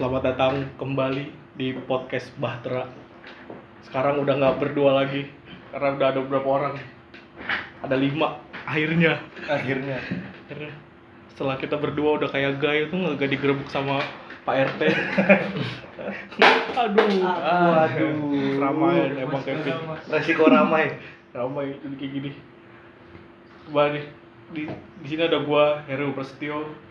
Selamat datang kembali di podcast Bahtera. Sekarang udah nggak berdua lagi, karena udah ada beberapa orang. Ada lima, akhirnya. akhirnya Akhirnya. Setelah kita berdua udah kayak gay itu nggak digerebek sama Pak RT. Aduh, waduh ramai emang Kevin. resiko ramai Ramai kayak gini. Coba nih, di di sini ada gua Heru Prasetyo,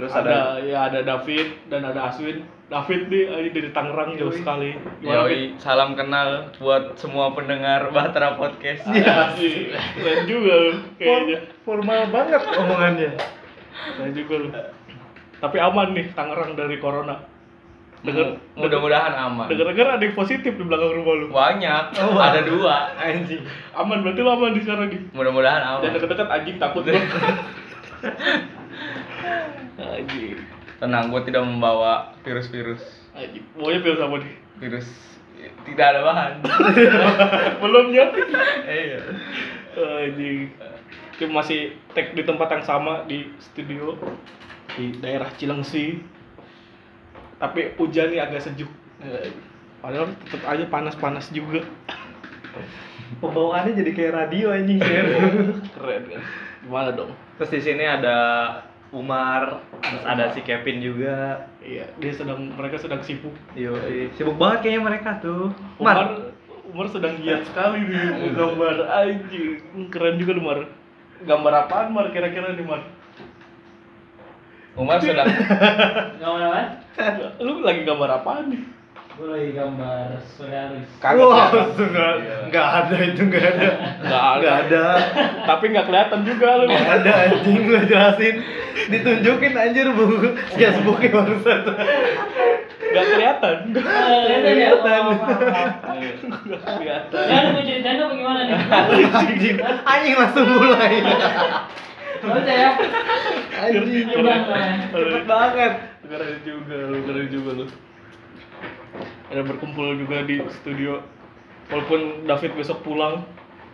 terus ada, ada, ya ada David dan ada Aswin. David nih ini dari Tangerang jauh sekali. Gimana, Fit? Yoi, salam kenal buat semua pendengar Bahtera Podcast. Iya sih. Keren juga lu kayaknya. formal banget omongannya Keren juga lu. Tapi aman nih Tangerang dari corona. Dengar Mu- Mudah-mudahan aman. dengar-dengar ada yang positif di belakang rumah lu. Banyak, Oh, ada dua. anjing Aman berarti lu aman di sekarang nih. Mudah-mudahan Dan aman. dekat-dekat anjing takut gua. anjing. Tenang, gue tidak membawa virus-virus. Anjing. Maunya virus apa nih? Virus tidak ada bahan. Belum nyiapin. Iya. Anjing. Kita masih tag di tempat yang sama di studio di daerah Cilengsi. Tapi hujannya agak sejuk. Padahal tetap aja panas-panas juga. pembawaannya jadi kayak radio anjing Keren kan? Gimana dong? terus di sini ada Umar terus ada si Kevin juga Iya, dia sedang mereka sedang sibuk. Yo, sibuk banget kayaknya mereka tuh. Umar, Mar, Umar sedang giat sekali nih gambar anjing. Keren juga lu Mar. Gambar apaan Mar kira-kira nih Mar? Umar sedang Gambar apa? Lu lagi gambar apaan nih? Gue lagi gambar surrealis. Kagak Wah, kelihatan. itu nggak Iya. nggak ada itu nggak ada. Nggak ada. Nggak ada. Tapi nggak kelihatan juga lu. Nggak ada anjing lu jelasin. Ditunjukin anjir bu. Facebooknya barusan. Nggak kelihatan. Eh, Kelihatan? Oh, Kelihatan. maaf, maaf. Nggak kelihatan. Ya, lu mau ceritain apa gimana nih? Anjing, anjing langsung mulai. Baca ya. Anjing. Cepet banget. Keren juga lu, keren juga lu. Ada berkumpul juga di studio. Walaupun David besok pulang,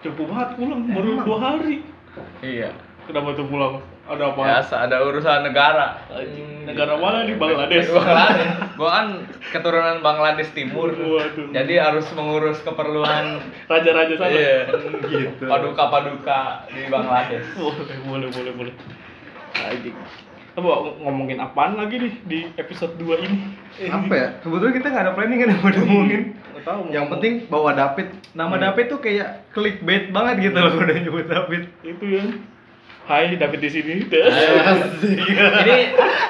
cukup banget pulang baru Emang? dua hari. Iya. Kenapa tuh pulang? Ada apa? Biasa ada urusan negara. Anjing, Negara mana di Bangladesh? Bangladesh. Gua kan keturunan Bangladesh Timur. Waduh. Jadi harus mengurus keperluan Raja-raja sana. iya, Gitu. paduka-paduka di Bangladesh. Boleh, boleh, boleh, boleh. Anjing. Apa ngomongin apaan lagi nih di episode 2 ini? Apa ya? Kebetulan kita nggak ada planning kan mau ngomongin. Nggak tahu. mau Yang ngomong. penting bawa David. Nama Hmm. David tuh kayak clickbait banget gitu loh udah nyebut David. itu ya. Hai, David di sini. Asik. ini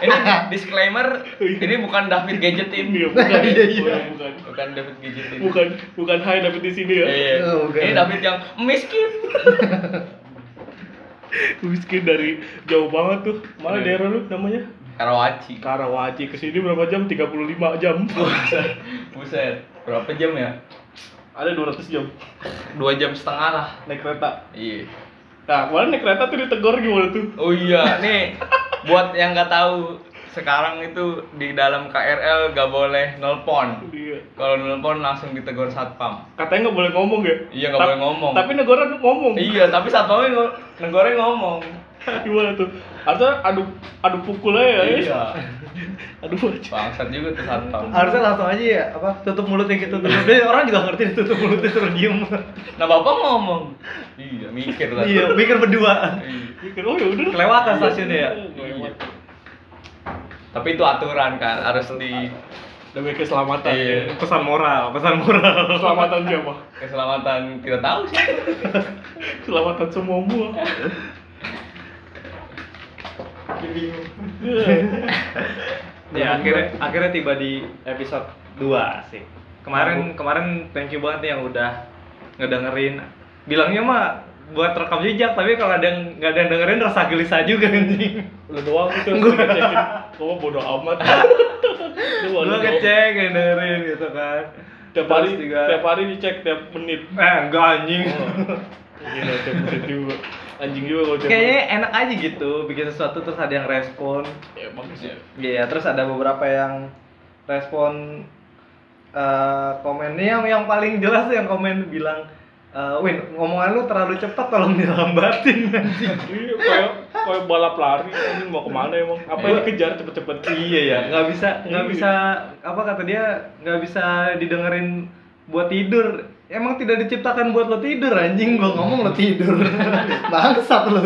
ini disclaimer ini bukan David Gadgetin Iya, bukan. Iya, iya. Bukan, bukan. bukan David Gadgetin Bukan, bukan Hai David di sini ya. Iya. Oh, bukan. ini David yang miskin Miskin dari jauh banget tuh. Mana Iya. daerah lu namanya? Karawaci Karawaci ke sini berapa jam? 35 jam. buset berapa jam ya Ada 200 jam dua jam setengah lah naik kereta. iya Nah, kemarin naik kereta tuh ditegur gimana tuh? oh iya nih buat yang nggak tahu sekarang itu di dalam KRL gak boleh nelpon Iya. kalau nelpon langsung ditegur satpam Katanya nggak boleh ngomong ya? Iya, nggak Ta- boleh ngomong. Tapi negara ngomong. iya tapi satpamnya ngo- negornya ngomong Gimana tuh? Harusnya adu adu pukul aja ya. iya Aduh bocah. bangsat juga tuh satpam Harusnya langsung aja ya apa tutup mulutnya gitu tutup. Jadi orang juga ngerti tutup mulutnya terus diem. nah bapak ngomong iya mikir lah iya, mikir berdua. Iya. Mikir, oh ya udah. Kelewatan stasiunnya ya? Kelewat. Tapi itu aturan kan harus di Demi keselamatan. Iya. ya. Pesan moral, pesan moral. Keselamatan siapa? keselamatan kita tahu sih Keselamatan semua mua. Bingung. ya akhirnya akhirnya tiba di episode 2 sih. Kemarin kemarin thank you banget nih yang udah ngedengerin. Bilangnya mah buat rekam jejak, tapi kalau ada yang nggak ada yang dengerin rasa gelisah juga anjing. Lu doang itu yang suka ngecekin. Gua mah bodo amat. Lu ngecek yang dengerin gitu kan. Tiap hari juga tiap hari dicek tiap menit. eh enggak anjing. Gila, tiap menit juga. Anjing juga kalau Kayaknya enak aja gitu bikin sesuatu terus ada yang respon. Ya bagus ya. Iya, terus ada beberapa yang respon eh komennya yang yang paling jelas tuh yang komen bilang Eh, Win, ngomongan lu terlalu cepat tolong dilambatin anjing. Iya, kayak kayak balap lari ini mau ke mana emang apa yang dikejar cepet-cepet Iya ya, nggak bisa nggak bisa apa kata dia nggak bisa didengerin buat tidur. Emang tidak diciptakan buat lo tidur anjing gua ngomong lo tidur. Bangsat lo.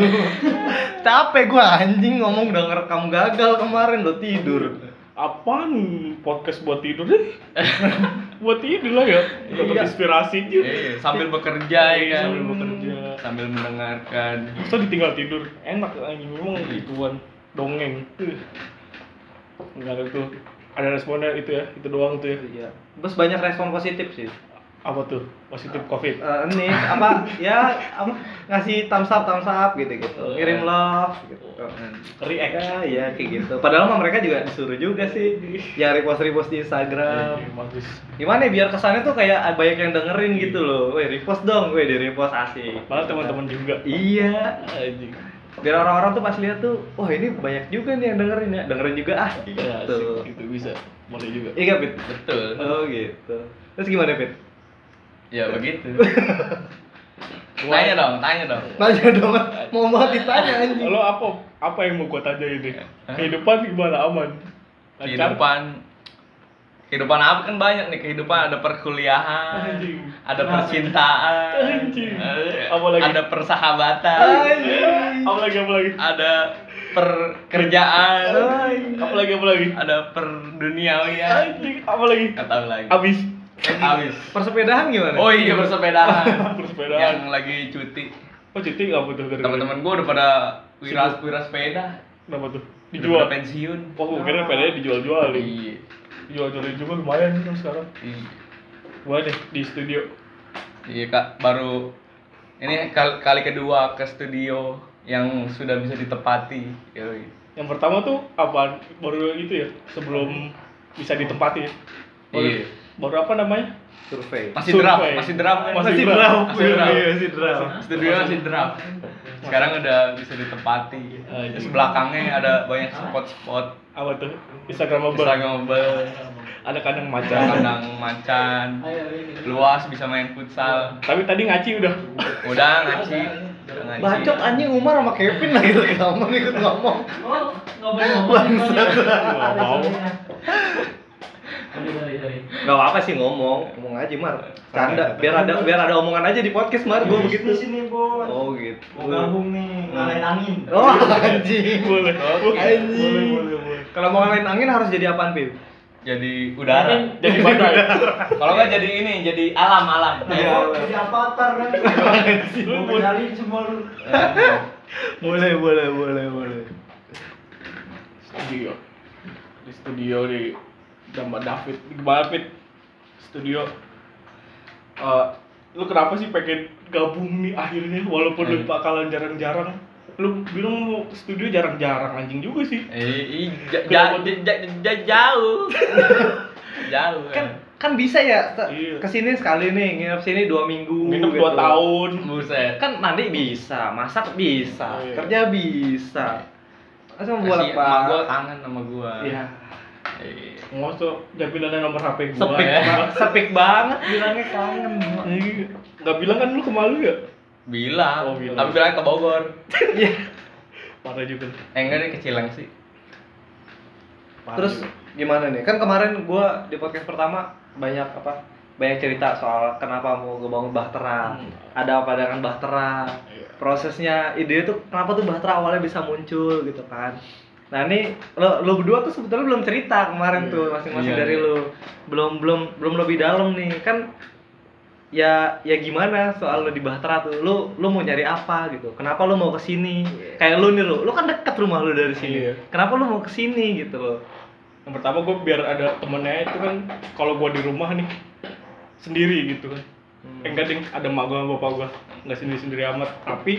Capek gua anjing ngomong udah ngerekam gagal kemarin lo tidur. Apaan podcast buat tidur deh buat tidur lah ya dapat Iya. inspirasi juga Iya, sambil bekerja ya kan. sambil bekerja Sambil mendengarkan. so ditinggal tidur enak anjing memang gituan dongeng Tuh. nggak ada tuh ada responnya itu ya itu doang tuh ya Iya. Terus banyak respon positif sih. Apa tuh? Positif covid? Eh, ini apa? Ya apa? Ngasih thumbs up thumbs up gitu gitu. Ngirim love gitu. React ya ya kayak gitu. Padahal mah mereka juga disuruh juga sih. Ya repost repost di Instagram. Iya, bagus. Gimana ya biar kesannya tuh kayak banyak yang dengerin gitu loh. Weh repost dong. Weh di repost asik. Malah teman-teman juga. Iya. Biar orang-orang tuh pas lihat tuh wah ini banyak juga nih yang dengerin ya. Dengerin juga ah ya gitu. asik, gitu bisa. Boleh juga. Iya Pit? Betul. oh gitu. Terus gimana Pit Ya begitu. tanya dong, tanya dong. nanya dong mau banget ditanya anjing lo apa apa yang mau gua tanya ini kehidupan gimana aman Lancar? Kehidupan Kehidupan apa kan banyak nih kehidupan ada perkuliahan, Anjing. ada percintaan, Anjing. eh, Apalagi? ada persahabatan, apa lagi apa lagi ada perkerjaan, apa lagi apa lagi ada perduniawian. anjing apa lagi Nggak tahu lagi. abis Habis. persepedahan gimana Oh iya bersepedaan. Bersepedaan. Yang lagi cuti. oh cuti nggak butuh gara Teman-teman gue udah pada wira wira sepeda. kenapa tuh Udah dijual pada pensiun. oh gue kira pedanya dijual-jual nih Iya. dijual-jualin juga lumayan kan sekarang Iya. gua deh di studio Iya kak, baru ini kali, kali kedua ke studio yang sudah bisa ditepati. Yoi. yang pertama tuh apa baru itu ya sebelum bisa ditempati ya baru, Iya. Baru apa namanya? Survei. Masih draft, masih draft, Masih masih draft. Masih draft. Iya, masih draft. Studio masih draft. Sekarang udah bisa ditempati. Ah, iya. Terus belakangnya ada banyak spot-spot. Apa tuh? Instagramable Instagramable, ada kandang ada macan kandang macan, luas bisa main futsal. tapi tadi ngaci udah. Udah ngaci, bacot anjing. Umar sama Kevin lagi rekaman ikut ngomong. Oh, nggak boleh ngomong. Gak apa-apa sih ngomong, ngomong aja Mar. Canda, biar ada biar ada omongan aja di podcast Mar, gua begitu. sini bos Oh gitu. mau gabung nih ngalahin angin Oh anjing. boleh Anjing. boleh boleh boleh Kalau mau ngalahin angin harus jadi apaan, Pip? Jadi udara. jadi badai Kalau nggak jadi ini, jadi alam alam. Iya. jadi avatar kan Lu mau boleh. kenalin semua lu Boleh, boleh, boleh, boleh. studio di studio di sama David gimana Fit studio Eh, lu kenapa sih pengen gabung nih akhirnya walaupun lu bakalan jarang-jarang lu bilang mau studio jarang-jarang anjing juga sih Eh, ih, ja- ja- ja- ja- ja- jauh. jauh Kan kan bisa ya ke- Iya. ke sini sekali nih nginep sini dua minggu nginep gitu. dua tahun Buset. kan mandi bisa masak bisa Oh, iya. kerja bisa masa bolak Kasih emak gua kangen sama gua. iya Eh, Ngosok jaminan nomor HP gua sepik ya. sepik banget bilangnya kangen Iya. Nggak bilang kan lu ke Malu ya? Bilang, Oh, bilang. tapi bilang ke Bogor. Iya. Parah juga. Eh enggak deh ke Cilengsi. Parah Terus juga. gimana nih? Kan kemarin gua di podcast pertama banyak apa? Banyak cerita soal kenapa mau ngebangun Bahtera. Hmm. Ada apa dengan Bahtera? Iya. Prosesnya ide itu kenapa tuh Bahtera awalnya bisa muncul gitu kan. Nah ini lo, lo berdua tuh sebetulnya belum cerita kemarin Iya. tuh masing-masing Iya, dari iya. lo belum belum belum lebih dalam nih kan ya ya gimana soal lo di Bahtera tuh lo lo mau nyari apa gitu kenapa lo mau ke sini kayak lo nih lo lo kan deket rumah lo dari sini Iya. kenapa lo mau ke sini gitu lo Yang pertama gue biar ada temennya itu kan kalau gue di rumah nih sendiri gitu kan. Hmm. Eh, enggak ding, ada mak gue sama bapak gue nggak sendiri sendiri amat. Tapi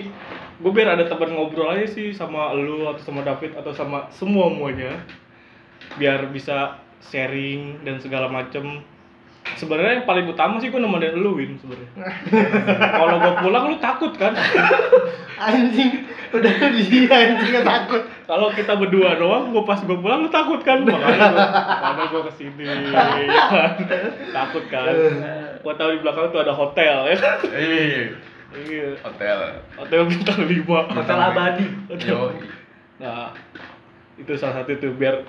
gue biar ada teman ngobrol aja sih sama lu atau sama David atau sama semua semuanya biar bisa sharing dan segala macem. Sebenarnya yang paling utama sih gue nemenin lu Win sebenarnya. Kalau gue pulang lu takut kan? Anjing udah dia anjing nggak takut kalau kita berdua doang gua pas gua pulang lu takut kan makanya gua makanya gua ke sini kan? takut kan gua tahu di belakang tuh ada hotel ya kan Iya. iya Hotel. hotel bintang lima Hotel abadi. Yo. nah itu salah satu tuh biar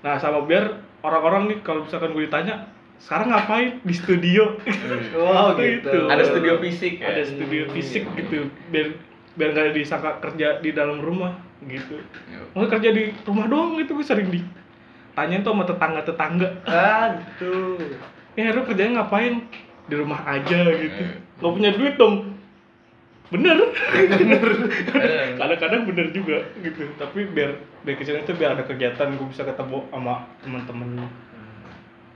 nah sama biar orang-orang nih kalau misalkan gue ditanya sekarang ngapain di studio wow Itu. gitu Ada studio fisik ya. ada studio fisik gitu biar biar nggak disangka kerja di dalam rumah gitu. Yo. Mau kerja di rumah doang gitu gue sering ditanya tuh sama tetangga-tetangga. Ah gitu. Ya lu kerjanya ngapain? Di rumah aja gitu. Eh. nggak punya duit dong. Bener. Eh, kadang-kadang bener juga gitu. Tapi biar biar kecil itu biar ada kegiatan gue bisa ketemu sama teman-teman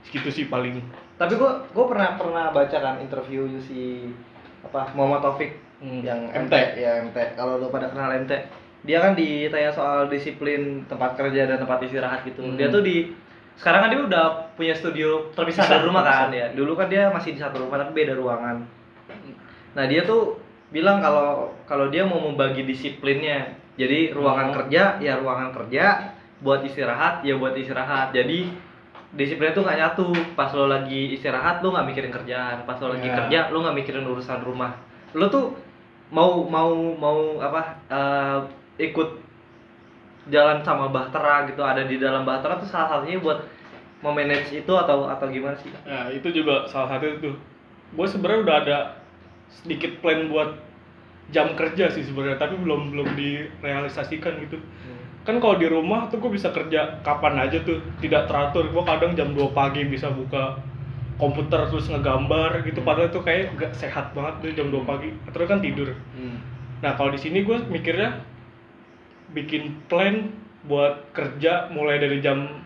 gitu sih paling. Tapi gua gua pernah pernah baca kan interview si apa Muhammad Taufik Hmm. yang MT. MT ya MT kalau lu pada kenal MT dia kan ditanya soal disiplin tempat kerja dan tempat istirahat gitu. Hmm. dia tuh di sekarang kan dia udah punya studio terpisah dari rumah kan? ya dulu kan dia masih di satu rumah tapi beda ruangan. Nah dia tuh bilang kalau kalau dia mau membagi disiplinnya. Jadi ruangan Hmm. kerja ya ruangan kerja buat istirahat ya buat istirahat. Jadi disiplinnya tuh nggak nyatu. Pas lo lagi istirahat lo nggak mikirin kerjaan. Pas lo lagi Ya. kerja lo nggak mikirin urusan rumah. Lo tuh mau mau mau apa eh, ikut jalan sama Bahtera gitu ada di dalam Bahtera tuh salah satunya buat memanage itu atau atau gimana sih Nah, itu juga salah satu itu. Gue sebenarnya udah ada sedikit plan buat jam kerja sih sebenarnya, tapi belum belum direalisasikan gitu. Kan kalau di rumah tuh gue bisa kerja kapan aja tuh, tidak teratur. Gue kadang jam 2 pagi bisa buka komputer terus ngegambar gitu, padahal itu kayak gak sehat banget tuh jam 2 pagi. Terus kan tidur. Nah kalau di sini gue mikirnya bikin plan buat kerja mulai dari jam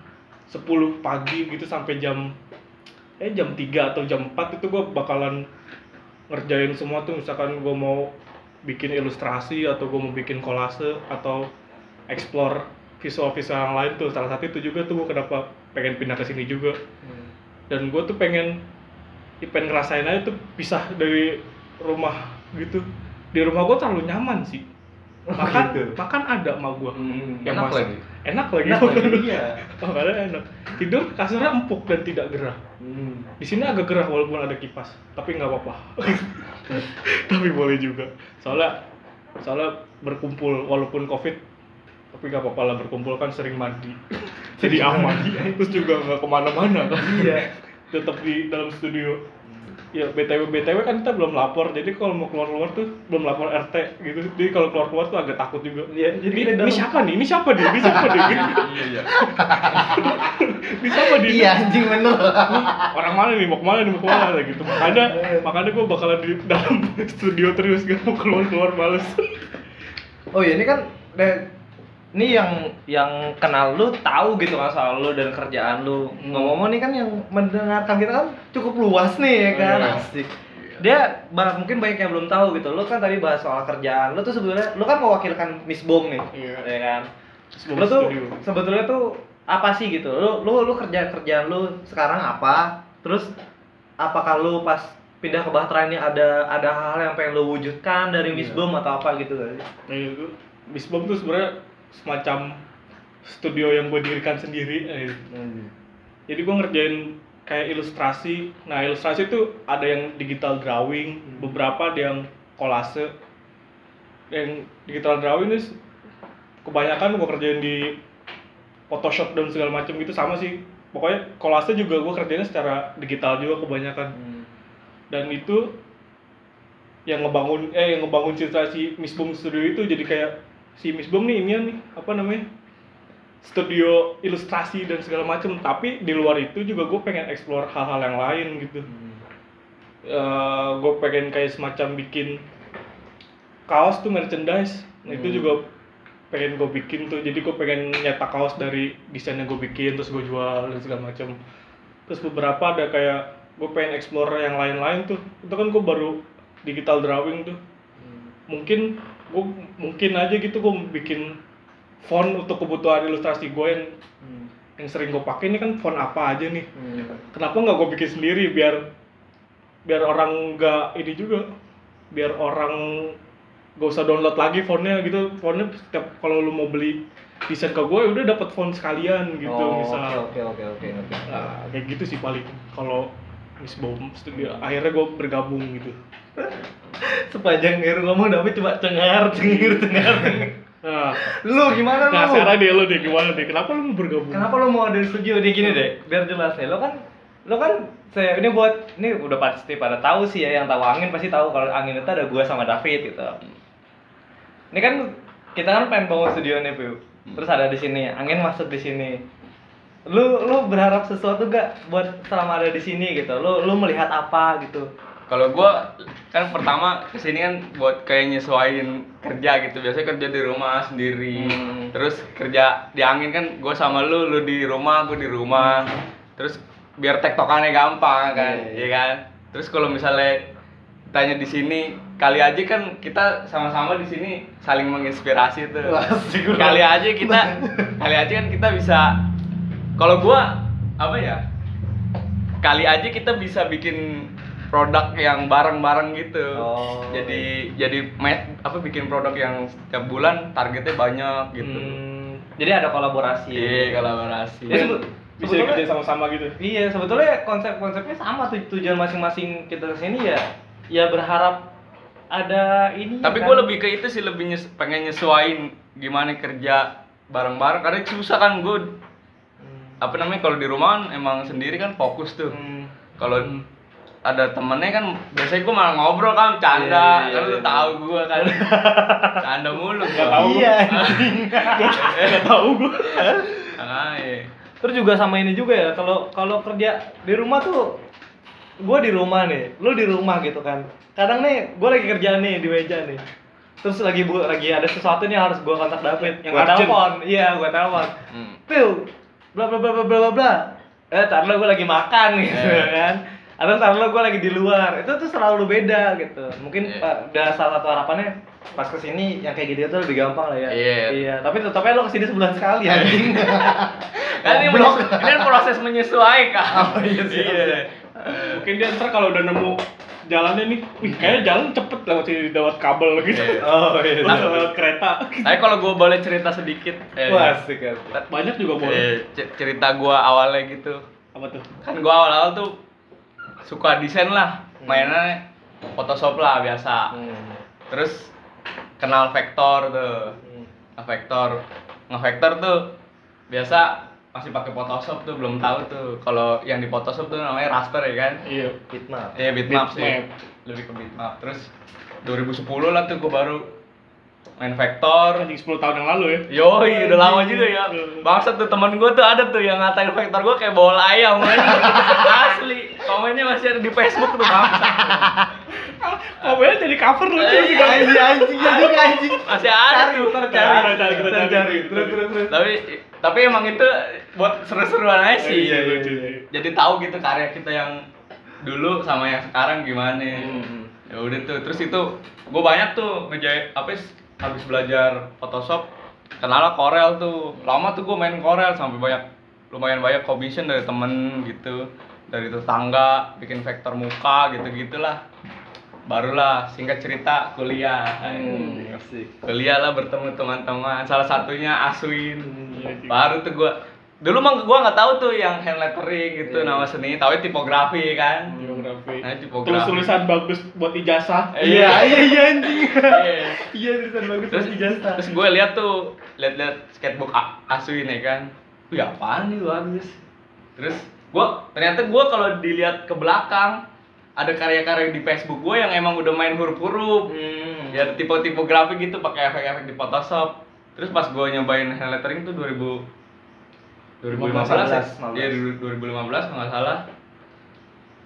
10 pagi gitu sampai jam eh jam 3 atau jam 4 itu gue bakalan ngerjain semua tuh. Misalkan gue mau bikin ilustrasi atau gue mau bikin kolase atau explore visual-visual yang lain tuh. Salah satu itu juga tuh gue kenapa pengen pindah ke sini juga dan gue tuh pengen ya pengen ngerasain aja tuh pisah dari rumah gitu di rumah gue terlalu nyaman sih makan gitu. makan ada sama gue yang Enak masak. lagi. enak lagi Enak lagi, iya. makannya enak tidur kasurnya empuk dan tidak gerah di sini agak gerah walaupun ada kipas tapi nggak apa-apa tapi boleh juga soalnya soalnya berkumpul walaupun covid tapi nggak apa-apa lah berkumpul kan sering mandi. Jadi aman. terus juga nggak ke mana-mana kan. Iya. tetap di dalam studio. Ya btw btw kan kita belum lapor. Jadi kalau mau keluar keluar tuh belum lapor rt gitu. Jadi kalau keluar keluar tuh agak takut juga. Iya, jadi ini, kita ini dalam- siapa nih? Ini siapa nih? Ini siapa nih? Gitu. Iya, iya. ini siapa nih? Iya anjing bener. Orang mana nih? Mau ke mana nih? Mau ke mana? Gitu. Makanya makanya gue bakalan di dalam studio terus gak mau keluar keluar males. Oh iya ini kan deh, ini yang yang kenal lu tahu gitu kan soal lu dan kerjaan lu Hmm. ngomong-ngomong nih kan yang mendengarkan kita kan cukup luas nih ya kan Iya. asik dia ba- mungkin banyak yang belum tahu gitu lu kan tadi bahas soal kerjaan lu tuh sebetulnya lu kan mewakilkan Miss Bom nih Iya. ya kan Sebelum lu tuh studio. sebetulnya tuh apa sih gitu lu lu lu kerja kerjaan lu sekarang apa terus apakah lu pas pindah ke Bahtera ini ada ada hal yang pengen lu wujudkan dari Miss Iya. Bom atau apa gitu kan nah itu Bisbom tuh sebenarnya semacam studio yang gue dirikan sendiri eh. jadi gue ngerjain kayak ilustrasi. Nah ilustrasi tuh ada yang digital drawing beberapa ada yang kolase. Yang digital drawing ini kebanyakan gue kerjain di Photoshop dan segala macam gitu sama sih. Pokoknya kolase juga gue kerjainnya secara digital juga kebanyakan. Dan itu yang ngebangun eh yang ngebangun cerita si Miss Boom Studio itu jadi kayak si Miss Boom nih ini nih apa namanya studio ilustrasi dan segala macam tapi di luar itu juga gue pengen explore hal-hal yang lain gitu. Gue pengen kayak semacam bikin kaos tuh merchandise. Nah, itu juga pengen gue bikin tuh. Jadi gue pengen nyetak kaos dari desain yang gue bikin terus gue jual dan segala macam terus beberapa ada kayak gue pengen explore yang lain-lain tuh. Itu kan gue baru digital drawing tuh. Mungkin gue mungkin aja gitu gue bikin font untuk kebutuhan ilustrasi gue yang yang sering gue pakai. Ini kan font apa aja nih? Kenapa nggak gue bikin sendiri biar biar orang nggak ini juga? Biar orang gak usah download lagi fontnya gitu. Fontnya setiap kalau lu mau beli desain ke gue udah dapat font sekalian gitu oh, misal. oke oke oke oke oke. Nah, kayak gitu sih paling kalau Miss Bom akhirnya gue bergabung gitu sepanjang Heru ngomong David coba cengar cengir cengar nah lu gimana lu nah sekarang deh lo deh gimana deh kenapa lu mau bergabung Kenapa lo mau ada di studio nih gini deh, biar jelas nih. Lo kan lo kan saya ini buat ini udah pasti pada tahu sih ya yang tahu angin pasti tahu kalau angin itu ada gua sama David gitu. Ini kan kita kan pengen bangun studio nih, Bu. Terus ada di sini, angin masuk di sini. Lu lu berharap sesuatu gak buat selama ada di sini gitu? Lu lu melihat apa gitu? Kalau gua kan pertama ke sini kan buat kayak nyesuaiin kerja gitu. Biasanya kerja di rumah sendiri. Hmm. Terus kerja di angin kan gua sama lu, lu di rumah, gua di rumah. Terus biar tektokannya gampang kan, Iya, iya iya. kan? Terus kalau misalnya tanya di sini kali aja kan kita sama-sama di sini saling menginspirasi tuh. Kali aja kita kali aja kan kita bisa kalau gua apa ya? Kali aja kita bisa bikin produk yang bareng-bareng gitu. Oh, jadi jadi ma- apa bikin produk yang setiap bulan targetnya banyak gitu. Hmm, jadi ada kolaborasi. Iya, kolaborasi. Ya, bisa kerja sama-sama gitu Iya, sebetulnya konsep-konsepnya sama tuh tujuan masing-masing kita ke sini ya, ya berharap ada ini. Tapi kan. gue lebih ke itu sih lebih nyes- pengen nyesuain gimana kerja bareng-bareng karena susah kan gue Hmm. apa namanya kalau di rumah emang sendiri kan fokus tuh. Hmm. Kalau ada temennya kan biasanya gue malah ngobrol kan canda Iya, iya, kan lu iya. tahu gue kan canda mulu Nggak tahu gua. Iya. nggak tahu gue ah, iya. Terus juga sama ini juga ya, kalau kalau kerja di rumah tuh gue di rumah nih, lu di rumah gitu kan. Kadang nih, gue lagi kerja nih di meja nih. Terus lagi bu, lagi ada sesuatu nih harus gue kontak David, Yang gue telepon, iya gue telepon. Hmm. Phil, bla bla bla bla bla bla. Eh, tar lo gue lagi makan gitu Iya. kan. Atau tar lo gue lagi di luar. Itu tuh selalu beda gitu. Mungkin Iya. Pak, udah salah satu harapannya pas ke sini yang kayak gitu tuh lebih gampang lah ya. Iya. Iya. Tapi tetapnya lo ke sini sebulan sekali anjing. Kan ini, ini kan proses menyesuaikan. Oh, iya, siap, siap. mungkin dia ntar kalau udah nemu jalannya nih wih kayaknya jalan cepet lewat sini lewat kabel gitu Iya. Oh iya. Terus lewat kereta Tapi kalau gue boleh cerita sedikit, eh, Wah, asik asik. banyak juga boleh eh, cerita gue awalnya gitu. apa tuh Kan gue awal-awal tuh suka desain lah, mainnya Photoshop lah biasa. Hmm. Terus kenal vektor tuh, Hmm. nah, vektor, ngevektor tuh biasa masih pakai Photoshop tuh belum tahu tuh. Kalau yang di Photoshop tuh namanya raster ya kan? iya Fitnah. Iya bitmap sih. Bitmap. Lebih ke bitmap. Terus 2010 lah tuh gue baru main vektor. anjing 10 tahun yang lalu ya Yoi, udah lama juga ya. Bangsat tuh temen gue tuh ada tuh yang ngatain vektor gue kayak bola ayam. Asli, komennya masih ada di Facebook tuh bangsat. Komennya jadi cover lucu Eh, sih Anjing anjing anjing anjing. Masih ada tuh. Cari, cari, kita Ntar cari. Terus terus terus. Tapi tapi emang itu buat seru-seruan aja sih. Iya, lucu sih. Jadi tahu gitu karya kita yang dulu sama yang sekarang gimana. Hmm. Ya udah tuh. Terus itu gue banyak tuh ngejahit apa sih, habis belajar Photoshop kenal Corel tuh. Lama tuh gue main Corel sampai banyak lumayan banyak commission dari temen gitu dari tetangga bikin vektor muka gitu gitulah barulah singkat cerita kuliah Hmm, kuliah lah bertemu teman-teman salah satunya Aswin sih. baru tuh gua dulu mah gua nggak tau tuh yang hand lettering gitu Iya. nama seni tahu tipografi kan Geografi. Nah. Tulis tulisan bagus buat ijazah. Iya iya iya anjing. Iya. Iya tulisan bagus terus terus ijazah. terus gue lihat tuh lihat-lihat skatebook A- Aswin ya kan wih apaan nih bagus terus gua ternyata gua kalau dilihat ke belakang ada karya-karya di Facebook gue yang emang udah main huruf-huruf Hmm. ya ada tipe tipografi gitu pakai efek-efek di Photoshop terus pas gue nyobain hand lettering tuh 2000 2015 ya? 15. Iya 2015 kalau nggak salah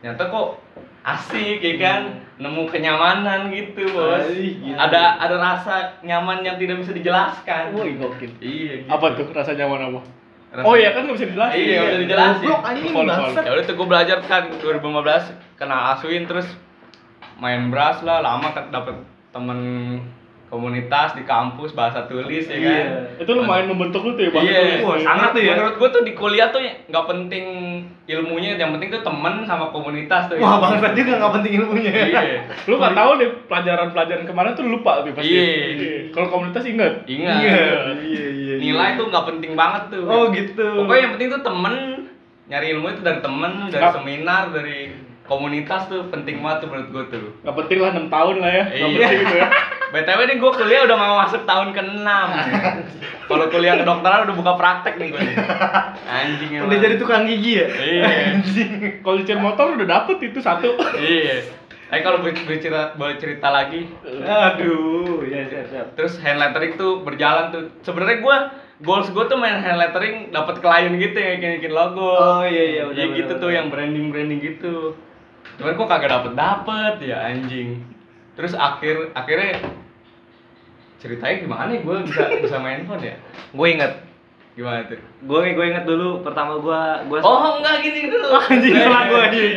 ternyata kok asik ya kan nemu kenyamanan gitu bos Ay, gila. ada ada rasa nyaman yang tidak bisa dijelaskan Wih, gokil. iya gitu. Apa tuh rasa nyaman apa? Rasa- Oh iya kan nggak bisa dijelasin. Iya, nggak bisa dijelasin. Goblok anjing bangsat. ya udah tuh gue belajar kan 2015 kenal Aswin terus main brass lah lama kan dapet temen komunitas di kampus bahasa tulis ya kan Iya. Itu lumayan membentuk lu tuh ya, bahasa Iya, tulis. Wah, sangat tuh ya. Menurut gua tuh di kuliah tuh nggak penting ilmunya, yang penting tuh temen sama komunitas tuh. Wah, bangsat juga nggak penting ilmunya. Iya. Lu nggak tahu deh pelajaran-pelajaran kemarin tuh lupa tuh pasti. Iya. Kalau komunitas ingat. Ingat. Iya, iya. Nilai tuh nggak penting banget tuh. Oh, gitu. Pokoknya yang penting tuh temen, nyari ilmu itu dari temen, dari Nggak- seminar, dari komunitas tuh penting banget tuh menurut gua tuh. Gak penting lah 6 tahun lah ya. Gak Iya. penting gitu ya. BTW nih gue kuliah udah mau masuk tahun ke-6 Kalau kuliah kedokteran udah buka praktek nih gue nih Anjing emang Udah jadi tukang gigi ya? Iya Kalau cucian motor udah dapet itu satu. Iya Eh kalau boleh boleh cerita, boleh cerita lagi Aduh, ya siap siap. Terus hand lettering tuh berjalan tuh Sebenarnya gue goals gue tuh main hand lettering dapat klien gitu yang bikin bikin logo Oh, iya, iya, udah, Iya udah, gitu udah. tuh yang branding branding gitu Cuman kok kagak dapet dapet ya anjing. Terus akhir akhirnya ceritanya gimana ya gue bisa bisa main phone ya? Gue inget, gimana tuh? Gue gue inget dulu pertama gue gue oh enggak gini dulu. Oh, anjing, salah gua. Iya,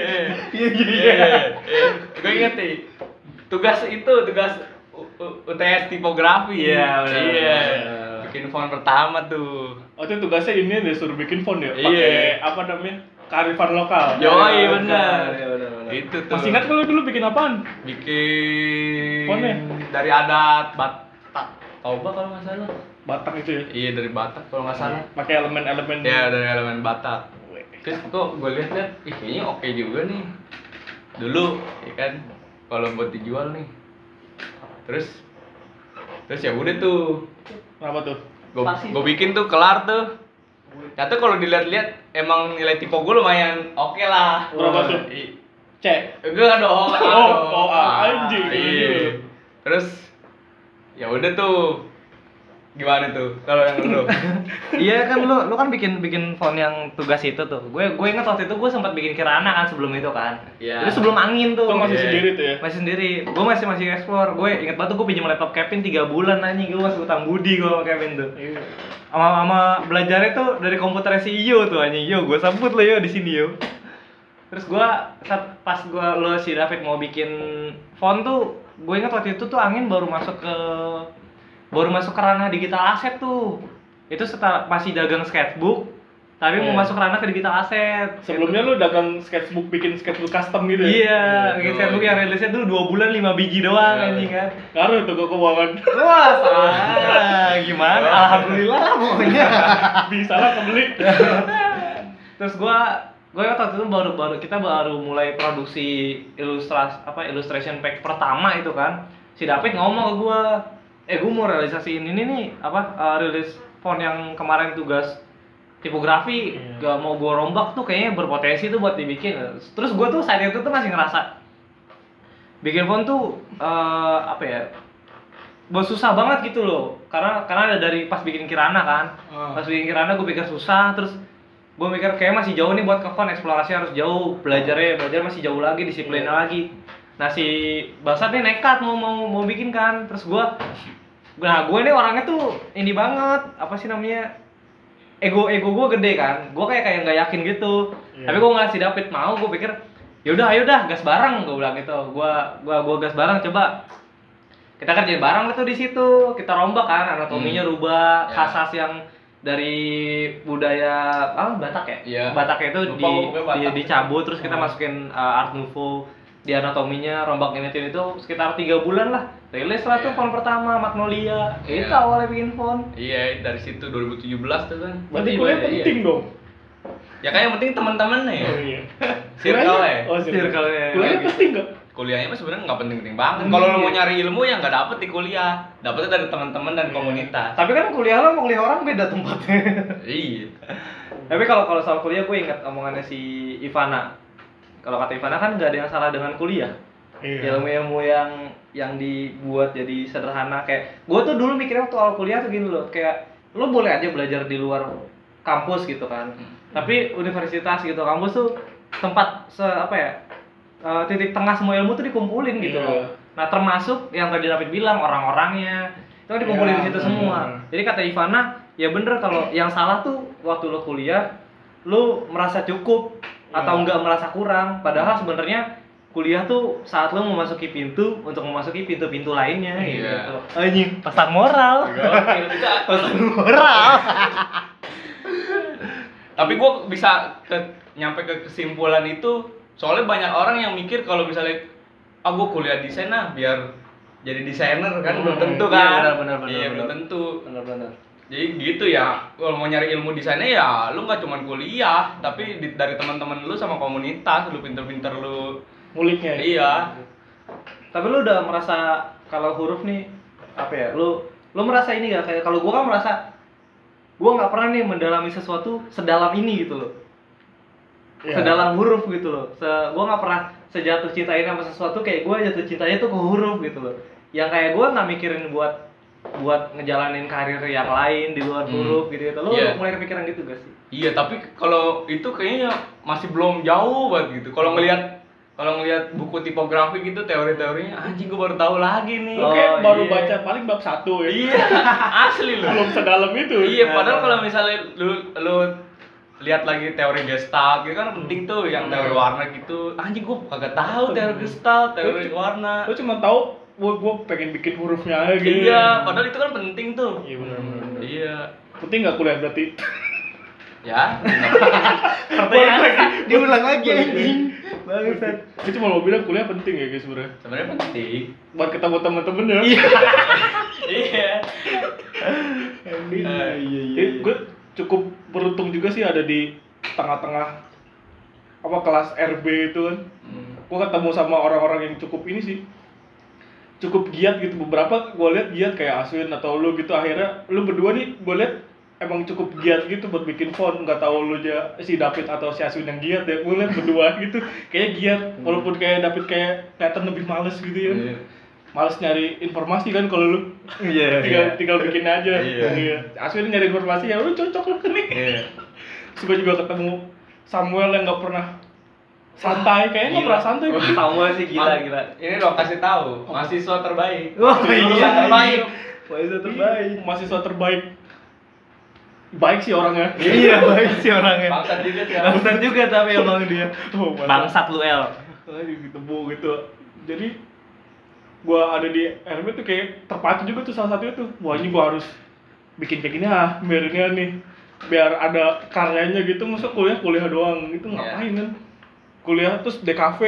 Iya, iya, iya. gue inget nih tugas itu tugas UTS tipografi. Iya, benar, iya. bikin font pertama tuh. Oh itu tugasnya ini deh suruh bikin font ya. Iya. Pakai apa namanya? Kearifan lokal. Yo, iya benar, benar. iya, benar, benar. Itu tuh. Masih ingat kalau dulu bikin apaan? bikin Fontnya? dari adat Batak. Toba kalau nggak salah. Batak itu ya. Iya dari Batak kalau nggak salah. Pakai elemen-elemen. Ya dari elemen Batak. Terus kok gue lihat-lihat, ih kayaknya oke juga nih. Dulu, ya kan, kalau buat dijual nih. Terus, terus ya udah tuh, Kenapa tuh? gue bikin tuh kelar tuh. Ternyata kalau dilihat-lihat emang nilai tipe gue lumayan oke lah. Berapa tuh? Cek. Enggak dong. Oh, oh, anjing. Iya. Terus ya udah tuh. Gimana tuh kalau yang lu? Iya kan lu lu kan bikin bikin font yang tugas itu tuh. Gue gue inget waktu itu gue sempat bikin kirana kan sebelum itu kan. Iya. Itu sebelum angin tuh. Itu masih Iya. sendiri tuh ya. masih sendiri. Gue masih masih explore. Gue inget banget tuh gue pinjam laptop Kevin 3 bulan anjing gue masih utang budi gue sama Kevin tuh. Iya. Sama sama belajarnya tuh dari komputer si Iyo tuh anjing. Yo, gue sambut lo yo di sini yo. Terus gue saat pas gue lo si David mau bikin font tuh, gue inget waktu itu tuh angin baru masuk ke baru masuk ke ranah digital asset tuh. Itu setelah masih dagang sketchbook, tapi mau Iya. masuk ke ranah ke digital asset. Sebelumnya lu dagang sketchbook bikin sketchbook custom gitu ya? Iya, bikin Iya. sketchbook yang rilisnya dulu 2 bulan 5 biji doang Iya. anjing kan. Ngaruh tuh ke keuangan. Wah, salah. Gimana? Alhamdulillah lah pokoknya. Bisa lah kebeli. Terus gua gue waktu itu baru baru kita baru mulai produksi ilustras apa illustration pack pertama itu kan. Si David ngomong ke gua, "Eh, gua mau realisasiin ini nih, apa eh, rilis font yang kemarin tugas tipografi Iya. gak mau gua rombak tuh kayaknya berpotensi tuh buat dibikin." Terus gua tuh saat itu tuh masih ngerasa bikin font tuh eh, apa ya? Buat susah banget gitu loh. Karena karena ada dari pas bikin kirana kan. Ah. Pas bikin kirana gue pikir susah terus gue mikir kayak masih jauh nih buat ke font eksplorasi harus jauh belajarnya belajar masih jauh lagi disiplinnya lagi nah si Basat nih nekat mau mau mau bikin kan terus gue nah gue nih orangnya tuh ini banget apa sih namanya ego ego gue gede kan gue kayak kayak nggak yakin gitu Iya. tapi gue nggak si David mau gue pikir yaudah ayo dah gas bareng gue bilang gitu gue gua gua gas bareng coba kita kerjain bareng tuh di situ kita rombak kan anatominya Hmm. rubah Ya. khas-khas yang dari budaya apa Batak ya Iya. Batak itu Lupa di, di dicabut terus kita Hmm. masukin uh, art nouveau di anatominya rombak ini itu sekitar tiga bulan lah rilis lah tuh Iya. font pertama Magnolia Iya. itu awalnya bikin font Iya, dari situ 2017 tuh kan. Berarti Iya, kuliah iya. penting dong. Ya kan yang penting teman-teman nih. Oh iya. Circle ya. Oh, circle. Circle-nya. Kuliahnya penting nggak? Kuliahnya mah sebenarnya nggak penting-penting banget. Hmm, Kalau lo iya. mau nyari ilmu ya nggak dapet di kuliah. Dapetnya dari teman-teman dan Iya. komunitas. tapi kan kuliah lo sama kuliah orang beda tempatnya Iya. tapi kalau kalau soal kuliah gue ingat omongannya si Ivana kalau kata Ivana kan nggak ada yang salah dengan kuliah Iya. ilmu-ilmu yang yang dibuat jadi sederhana kayak gue tuh dulu mikirnya waktu awal kuliah tuh gini loh kayak lo boleh aja belajar di luar kampus gitu kan Hmm. tapi universitas gitu kampus tuh tempat se apa ya eh, titik tengah semua ilmu tuh dikumpulin gitu Iya. loh nah termasuk yang tadi David bilang orang-orangnya itu kan dikumpulin Iya, di situ benar. semua jadi kata Ivana ya bener kalau yang salah tuh waktu lo kuliah lo merasa cukup atau Iya. enggak merasa kurang padahal sebenarnya kuliah tuh saat lo memasuki pintu untuk memasuki pintu-pintu lainnya Iya. gitu. Anjing, pesan moral. Pesan moral. tapi gue bisa ke, nyampe ke kesimpulan itu soalnya banyak orang yang mikir kalau misalnya ah gue kuliah desain nah biar jadi desainer kan belum Hmm, tentu iya, kan benar, benar, benar, iya belum benar. tentu Benar-benar. Jadi gitu ya kalau mau nyari ilmu desainnya ya lu nggak cuma kuliah tapi di- dari teman-teman lu sama komunitas lu pinter-pinter lu Nguliknya. iya Tapi lu udah merasa kalau huruf nih apa ya? Lu lu merasa ini gak kayak kalau gua kan merasa gua nggak pernah nih mendalami sesuatu sedalam ini gitu loh. Iya. Sedalam huruf gitu loh. Se gua nggak pernah sejatuh cintain sama sesuatu kayak gua jatuh cintanya tuh ke huruf gitu loh. Yang kayak gua nggak mikirin buat buat ngejalanin karir yang lain di luar Hmm. huruf gitu gitu. Lu Iya. mulai kepikiran gitu gak sih? iya tapi kalau itu kayaknya masih belum jauh banget gitu kalau ngelihat kalau ngelihat buku tipografi gitu teori-teorinya anjing gue baru tahu lagi nih Lu kayak Oh, baru iya. baca paling bab satu ya. iya asli loh Belum sedalam itu. Iya, padahal kalau misalnya lu lu lihat lagi teori gestalt gitu kan penting tuh yang teori warna gitu. Anjing gua kagak tahu teori gestalt, teori warna. Lu cuma tahu gua gua pengen bikin hurufnya aja gitu. Iya, padahal itu kan penting tuh. Iya benar benar. benar. Iya. Penting nggak kuliah berarti? Ya. Pertanyaan lagi, diulang lagi anjing. Bangsat. Gue cuma mau bilang kuliah penting ya guys sebenarnya. Sebenarnya penting. Buat ketemu temen-temen ya. Iya. iya iya. Gue cukup beruntung juga sih ada di tengah-tengah apa kelas RB itu kan. Hmm. Gue ketemu sama orang-orang yang cukup ini sih cukup giat gitu. Beberapa gue lihat giat kayak Aswin atau lu gitu. Akhirnya lu berdua nih gue lihat emang cukup giat gitu buat bikin font. Nggak tahu lu aja si David atau si Aswin yang giat ya gue lihat berdua gitu kayak giat. Walaupun kayak David kayak kelihatan lebih males gitu ya. Iya. males nyari informasi kan kalau lu. Iya. tinggal tinggal bikin aja. Iya. Aswin nyari informasi ya lu cocok lu nih. Iya. suka juga ketemu Samuel yang nggak pernah santai kayaknya nggak Gila. pernah santai Samuel sih gila gila. Ini lo kasih tahu, mahasiswa terbaik. Wah, Lulusan iya. terbaik. Mahasiswa terbaik mahasiswa terbaik baik sih orangnya Iya, baik sih orangnya. Bangsat juga sih. Bangsat juga tapi emang dia. Oh, Bangsat lu El. Gitu gitu jadi gua ada di RB tuh kayak terpacu juga tuh salah satunya tuh wah ini gua harus bikin kayak gini ah biar ini ah nih biar ada karyanya gitu masa kuliah kuliah doang gitu Iya. ngapain kan kuliah terus DKV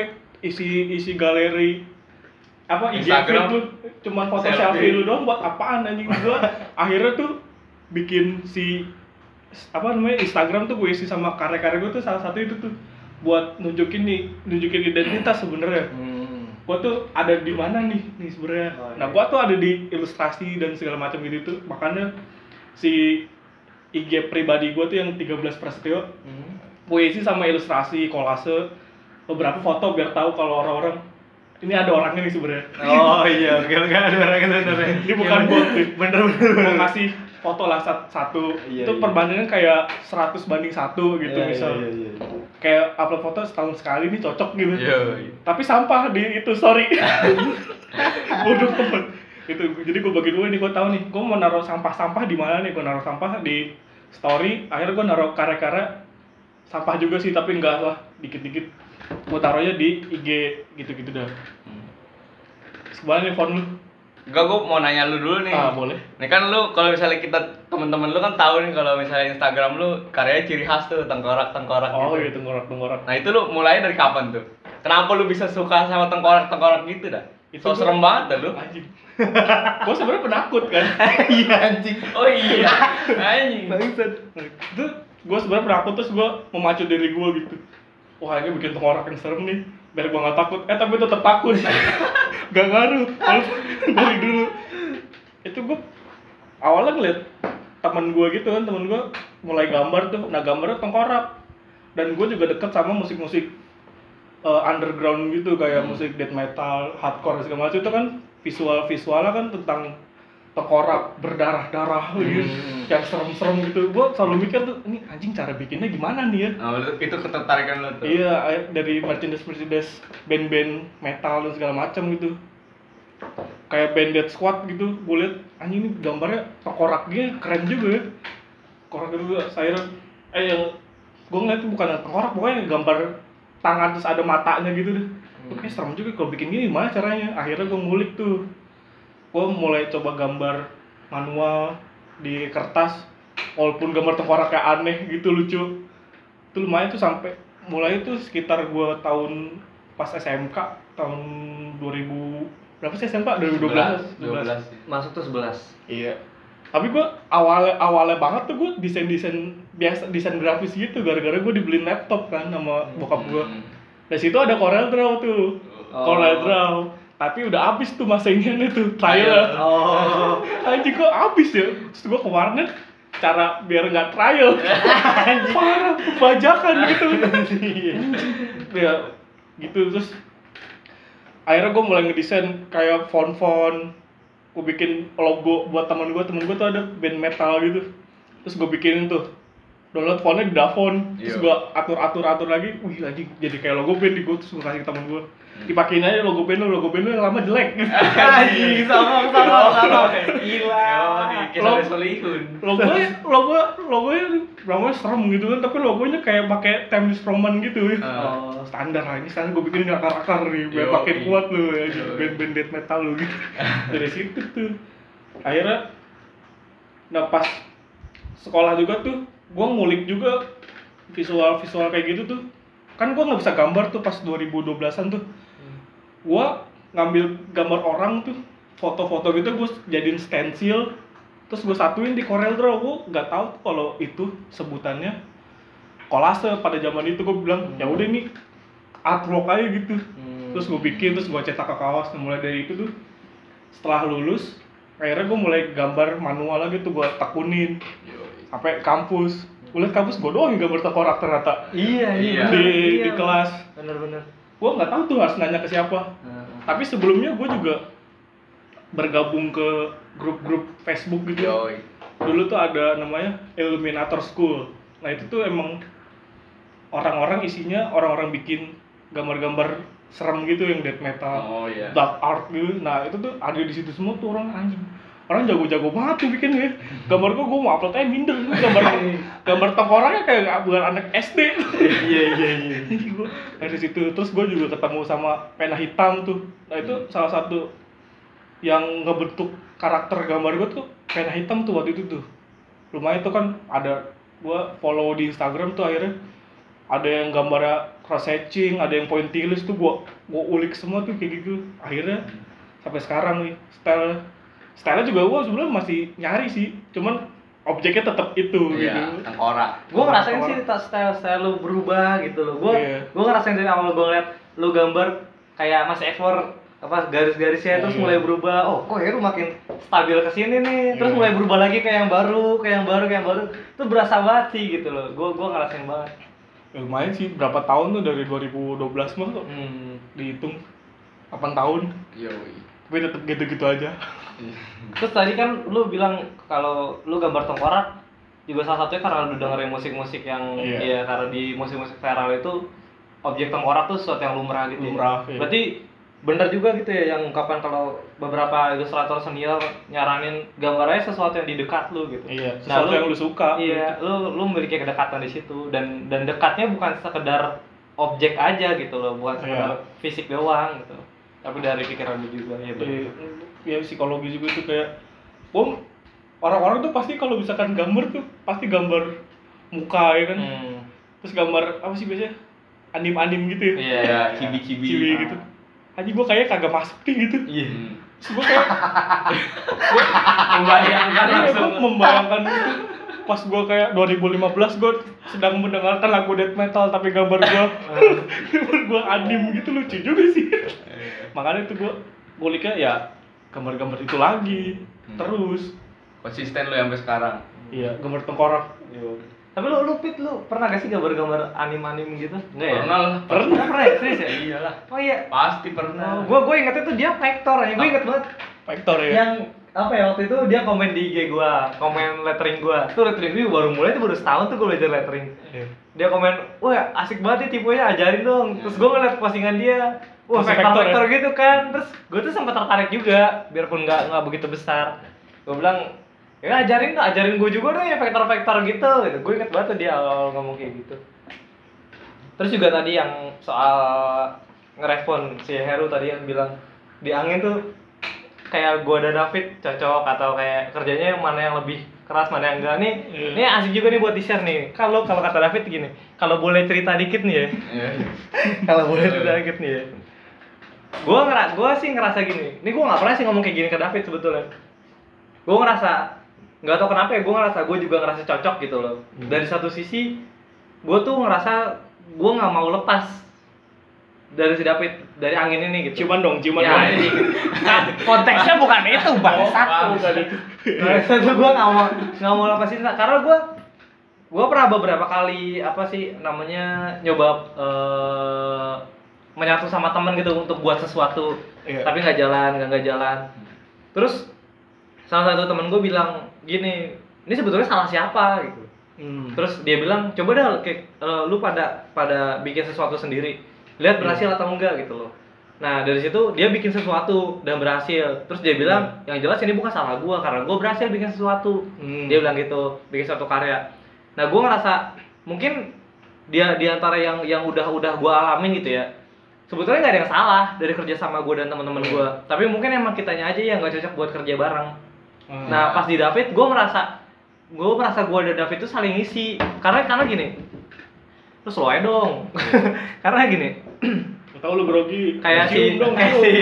isi isi galeri. Apa IG feed lu. Cuman foto Selfie. selfie lu doang buat apaan anjing gua akhirnya tuh bikin si apa namanya Instagram tuh gue isi sama karya-karya gue tuh salah satu itu tuh. Buat nunjukin nih nunjukin identitas sebenarnya. Hmm. gue tuh ada di mana nih nih sebenarnya. Oh, nah iya. gue tuh ada di ilustrasi dan segala macam gitu tuh. Makanya si IG pribadi gue tuh yang 13 prasetyo puisi sama ilustrasi kolase beberapa foto biar tahu kalau orang-orang ini ada orangnya nih sebenarnya Oh iya, oke oke ada orang itu bener. ini bukan bot nih Bener bener. mau kasih foto lah sat- satu Iya, itu iya. perbandingan kayak 100 banding satu gitu Iya, misal iya, iya, iya. kayak upload foto setahun sekali nih cocok gitu Iya. tapi sampah di itu sorry bodoh amat itu jadi gue bagi dua nih gue tahu nih gue mau naruh sampah-sampah di mana nih gue naruh sampah di story akhirnya gue naruh karya-karya sampah juga sih tapi enggak lah dikit-dikit gue taruhnya di IG gitu-gitu dah sebenarnya nih phone lu Enggak, gue mau nanya lu dulu nih. ah boleh Nih kan lu kalau misalnya kita temen-temen lu kan tahu nih kalau misalnya Instagram lu karyanya ciri khas tuh tengkorak-tengkorak oh gitu. iya tengkorak tengkorak Nah itu lu mulai dari kapan tuh? Kenapa lu bisa suka sama tengkorak-tengkorak gitu dah? Itu so serem banget dah lu. anjing gue sebenarnya penakut kan Iya anjing. Oh iya. Anjing. Bangsat. Nah, itu gue sebenarnya penakut terus gue memacu diri gue gitu wah ini bikin tengkorak yang serem nih. Biar gue gak takut. Eh tapi tetap takut. Gak ngaruh. Dari dulu. Itu gue awalnya ngeliat temen gue gitu kan. Temen gue mulai gambar tuh. Nah gambarnya tengkorak. Dan gue juga deket sama musik-musik eh, underground gitu. Kayak musik death metal hardcore segala macam itu kan. Visual visualnya kan tentang tengkorak berdarah-darah gitu Hmm. yang serem-serem gitu. Gue selalu mikir tuh ini anjing cara bikinnya gimana nih ya? Lu- itu ketertarikan lu tuh. iya dari merchandise merchandise band-band metal dan segala macam gitu. Kayak band Dead Squad gitu gue liat anjing ini gambarnya tengkoraknya keren juga ya. Tengkorak itu saya eh yang gue ngeliat tuh bukan tengkorak pokoknya gambar tangan terus ada matanya gitu deh. Gue kayak serem juga kalau bikin gini gimana caranya? Akhirnya gue ngulik tuh gue mulai coba gambar manual di kertas walaupun gambar tengkorak kayak aneh gitu lucu itu lumayan tuh sampai mulai tuh sekitar gue tahun pas SMK tahun 2000 berapa sih SMK 2012 12 sih. Masuk tuh 11. Iya. Tapi gue awalnya awalnya banget tuh gue desain desain biasa desain grafis gitu gara-gara gue dibeliin laptop kan sama bokap gue. Hmm. Dari situ ada Corel Draw tuh. Oh. Corel Draw. Tapi udah habis tuh masa ini tuh trial. Oh. Anjing kok habis ya. Terus gue ke warnet cara biar nggak trial. Parah, bajakan gitu. ya gitu terus akhirnya gue mulai ngedesain kayak font-font gue bikin logo buat teman gue temen gue tuh ada band metal gitu terus gue bikinin tuh download fontnya di Davon terus Iya. gue atur atur atur lagi wih anjing jadi kayak logo band di gue terus gue kasih ke temen gue dipakein aja logo band lu logo band lu yang lama jelek Anjing sama sama sama. Gila. Kisah Lo- Solihun. logonya logo logonya logonya serem gitu kan tapi logonya kayak pakai Times Roman gitu ya Oh. standar ini sekarang gue bikin akar-akar nih biar Yoi. makin kuat lu ya band-band death metal lu gitu dari situ tuh akhirnya nah pas sekolah juga tuh gue ngulik juga visual visual kayak gitu tuh kan gue nggak bisa gambar tuh pas 2012an tuh gue ngambil gambar orang tuh foto-foto gitu gue jadiin stensil terus gue satuin di Corel Draw gue nggak tahu kalau itu sebutannya kolase pada zaman itu gue bilang ya udah ini artwork aja gitu. Terus gue bikin terus gue cetak ke kaos Nah, mulai dari itu tuh setelah lulus akhirnya gue mulai gambar manual lagi tuh gue tekunin sampai kampus. Gue liat kampus gue doang yang gambar tengkorak ternyata Iya, Iya. di, Iya. di kelas. Bener-bener. Gue nggak tahu tuh harus nanya ke siapa. Tapi sebelumnya gue juga bergabung ke grup-grup Facebook gitu. Yoi. dulu tuh ada namanya Illuminator School. Nah itu tuh emang orang-orang isinya orang-orang bikin gambar-gambar serem gitu yang death metal Oh iya. dark art gitu. Nah itu tuh ada di situ semua tuh orang anjing orang jago-jago banget tuh bikin ya. Gambar gua gua mau upload aja minder. Gambar gambar tengkoraknya kayak bukan anak SD Iya iya iya. Anjing gua dari situ terus gua juga ketemu sama pena hitam tuh. Nah itu salah satu yang ngebentuk karakter gambar gua tuh pena hitam tuh waktu itu tuh. Lumayan tuh kan ada gua follow di Instagram tuh akhirnya. Ada yang gambarnya cross hatching, ada yang pointillist tuh gua gua ulik semua tuh kayak gitu. Akhirnya sampai sekarang nih style style juga gua sebenarnya masih nyari sih, cuman objeknya tetap itu Iya, gitu. tengkorak. Gue ngerasain sih tak style style lu berubah gitu loh. Gue Iya. gue ngerasain dari awal gue ngeliat lu gambar kayak masih explore apa garis-garisnya terus Iya. mulai berubah. Oh, kok ya lu makin stabil ke sini nih. Terus Iya. mulai berubah lagi kayak yang baru, kayak yang baru, kayak yang baru. Itu berasa banget sih gitu loh. Gue gue ngerasain banget. Ya, lumayan sih berapa tahun tuh dari 2012 mah kok Hmm. dihitung 8 tahun. Yoi. Tapi tetap gitu-gitu aja. Terus tadi kan lu bilang kalau lu gambar tengkorak juga salah satunya karena lu dengerin musik-musik yang Iya. iya karena di musik-musik viral itu objek tengkorak tuh sesuatu yang lumrah gitu. ya. Lumrah, iya. Berarti bener juga gitu ya yang ungkapan kalau beberapa ilustrator senior nyaranin gambarnya sesuatu yang di dekat lu gitu. Iya, Nah, sesuatu yang lu suka. Iya, lu lu memiliki kedekatan di situ dan dan dekatnya bukan sekedar objek aja gitu loh, bukan sekedar Iya. fisik doang gitu. Tapi dari pikiran lu juga ya. bener. ya, ya psikologi juga tuh kayak bom orang-orang tuh pasti kalau misalkan gambar tuh pasti gambar muka ya kan Hmm. terus gambar apa sih biasanya anim-anim gitu ya Iya. Ya, cibi-cibi. ciwi gitu aja gue kayak kagak masuk deh gitu Iya. Hmm. terus gue kayak Membayangkan iya, langsung. gue membayangkan itu pas gue kayak 2015 gue sedang mendengarkan lagu death metal tapi gambar gue gambar gue anim gitu lucu juga sih makanya itu gue nguliknya ya gambar-gambar itu lagi Hmm. terus Konsisten lu sampai sekarang. iya gambar tengkorak Tapi lu lu pit lu pernah gak sih gambar-gambar anim-anim gitu? Enggak ya? Pernah lah. Pernah pernah ya? Serius ya? Iyalah. Oh iya. Pasti pernah. Oh, gua gua ingetnya tuh dia vektor ya. Gua inget banget. vektor ya Yang apa ya waktu itu dia komen di IG gua, komen lettering gua. Tuh lettering gua baru mulai tuh baru setahun tuh gua belajar lettering. Iya. Dia komen, "Wah, asik banget nih tipenya, ajarin dong." Terus gua ngeliat postingan dia, Wah, vektor-vektor vektor gitu kan. Terus gua tuh sempat tertarik juga, biarpun nggak nggak begitu besar. Gua bilang, ya ajarin dong, ajarin gue juga dong ya vektor-vektor gitu. gitu. Gue inget banget tuh dia awal ngomong kayak gitu. Terus juga tadi yang soal ngerespon si Heru tadi yang bilang di angin tuh kayak gua dan David cocok atau kayak kerjanya yang mana yang lebih keras mana yang enggak nih. Iya. ini asik juga nih buat di share nih. Kalau kalau kata David gini kalau boleh cerita dikit nih ya. Iya. kalau boleh cerita dikit nih ya. Gua ngera gua sih ngerasa gini ini gua nggak pernah sih ngomong kayak gini ke David sebetulnya. Gua ngerasa nggak tau kenapa ya gua ngerasa gua juga ngerasa cocok gitu loh. Dari satu sisi gua tuh ngerasa gua nggak mau lepas dari si David dari angin ini gitu. Ciuman dong, ciuman Ya, dong. ini. konteksnya bukan itu bang. Satu. Nah, itu gue nggak mau nggak mau lepasin. Karena gue gue pernah beberapa kali apa sih namanya nyoba eh, menyatu sama temen gitu untuk buat sesuatu. Iya. tapi nggak jalan nggak nggak jalan. Terus salah satu temen gue bilang gini ini sebetulnya salah siapa? Gitu. Hmm. terus dia bilang coba dah kayak eh, lu pada pada bikin sesuatu sendiri lihat berhasil atau enggak gitu loh. Nah dari situ dia bikin sesuatu dan berhasil. Terus dia bilang yang jelas ini bukan salah gua karena gua berhasil bikin sesuatu. Hmm. dia bilang gitu bikin suatu karya. Nah gua ngerasa mungkin dia di antara yang yang udah udah gua alamin gitu ya sebetulnya nggak ada yang salah dari kerja sama gua dan teman-teman gua. Tapi mungkin emang kitanya aja yang nggak cocok buat kerja bareng. Hmm. Nah pas di David gue merasa gue merasa gue dan David itu saling ngisi. Karena karena gini slow aja dong. Karena gini Tahu lu grogi. kayak si dong, kayak si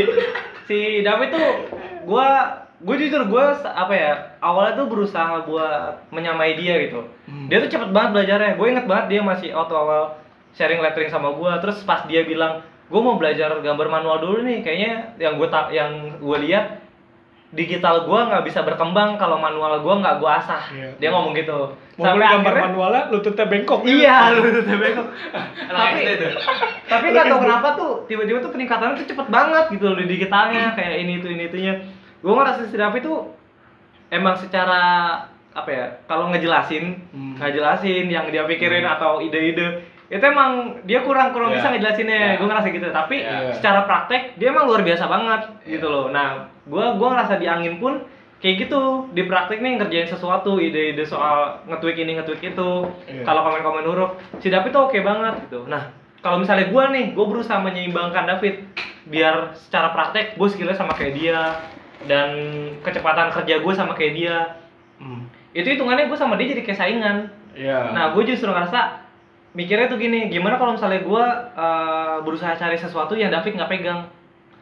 si David tuh gue gue jujur gue apa ya awalnya tuh berusaha buat menyamai dia gitu Hmm. dia tuh cepet banget belajarnya gue inget banget dia masih auto awal sharing lettering sama gue terus pas dia bilang gue mau belajar gambar manual dulu nih kayaknya yang gue tak yang gue lihat digital gue nggak bisa berkembang kalau manual gue nggak gue asah Iya. dia ngomong gitu Sampai gambar akhirnya- manualnya lututnya bengkok. iya lu tuh bengkok tapi tapi nggak tahu kenapa tuh tiba-tiba tuh peningkatannya tuh cepet banget gitu loh di digitalnya kayak ini itu ini itunya gue ngerasa si David tuh emang secara apa ya kalau ngejelasin Hmm. ngejelasin yang dia pikirin atau ide-ide itu emang dia kurang kurang Iya. bisa ngejelasinnya Iya. gue ngerasa gitu tapi Iya. secara praktek dia emang luar biasa banget Iya. gitu loh nah gue gua ngerasa di angin pun kayak gitu di praktek nih ngerjain sesuatu ide-ide soal nge-tweak ini nge-tweak itu Iya. kalau komen-komen huruf si David tuh oke banget gitu nah kalau misalnya gue nih gue berusaha menyeimbangkan David biar secara praktek gue skillnya sama kayak dia dan kecepatan kerja gue sama kayak dia Hmm. itu hitungannya gue sama dia jadi kayak saingan Iya. Nah, gue justru ngerasa mikirnya tuh gini, gimana kalau misalnya gue uh, berusaha cari sesuatu yang David nggak pegang.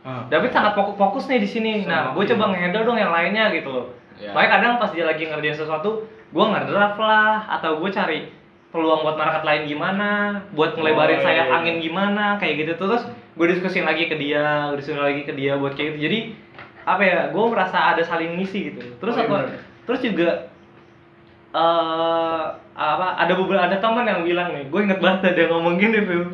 Ah. David sangat fokus fokus nih di sini. Nah, gue coba nge-handle dong yang lainnya gitu loh. Iya. Makanya kadang pas dia lagi ngerjain sesuatu, gue nge-draft lah atau gue cari peluang buat market lain gimana, buat ngelebarin Oh, sayap iya. angin gimana, kayak gitu terus gue diskusin lagi ke dia, diskusin lagi ke dia buat kayak gitu. Jadi apa ya, gue merasa ada saling ngisi gitu. Terus Oh, iya apa? bener. Terus juga eh apa ada beberapa ada teman yang bilang nih gue inget banget ada yang ngomong gini Phil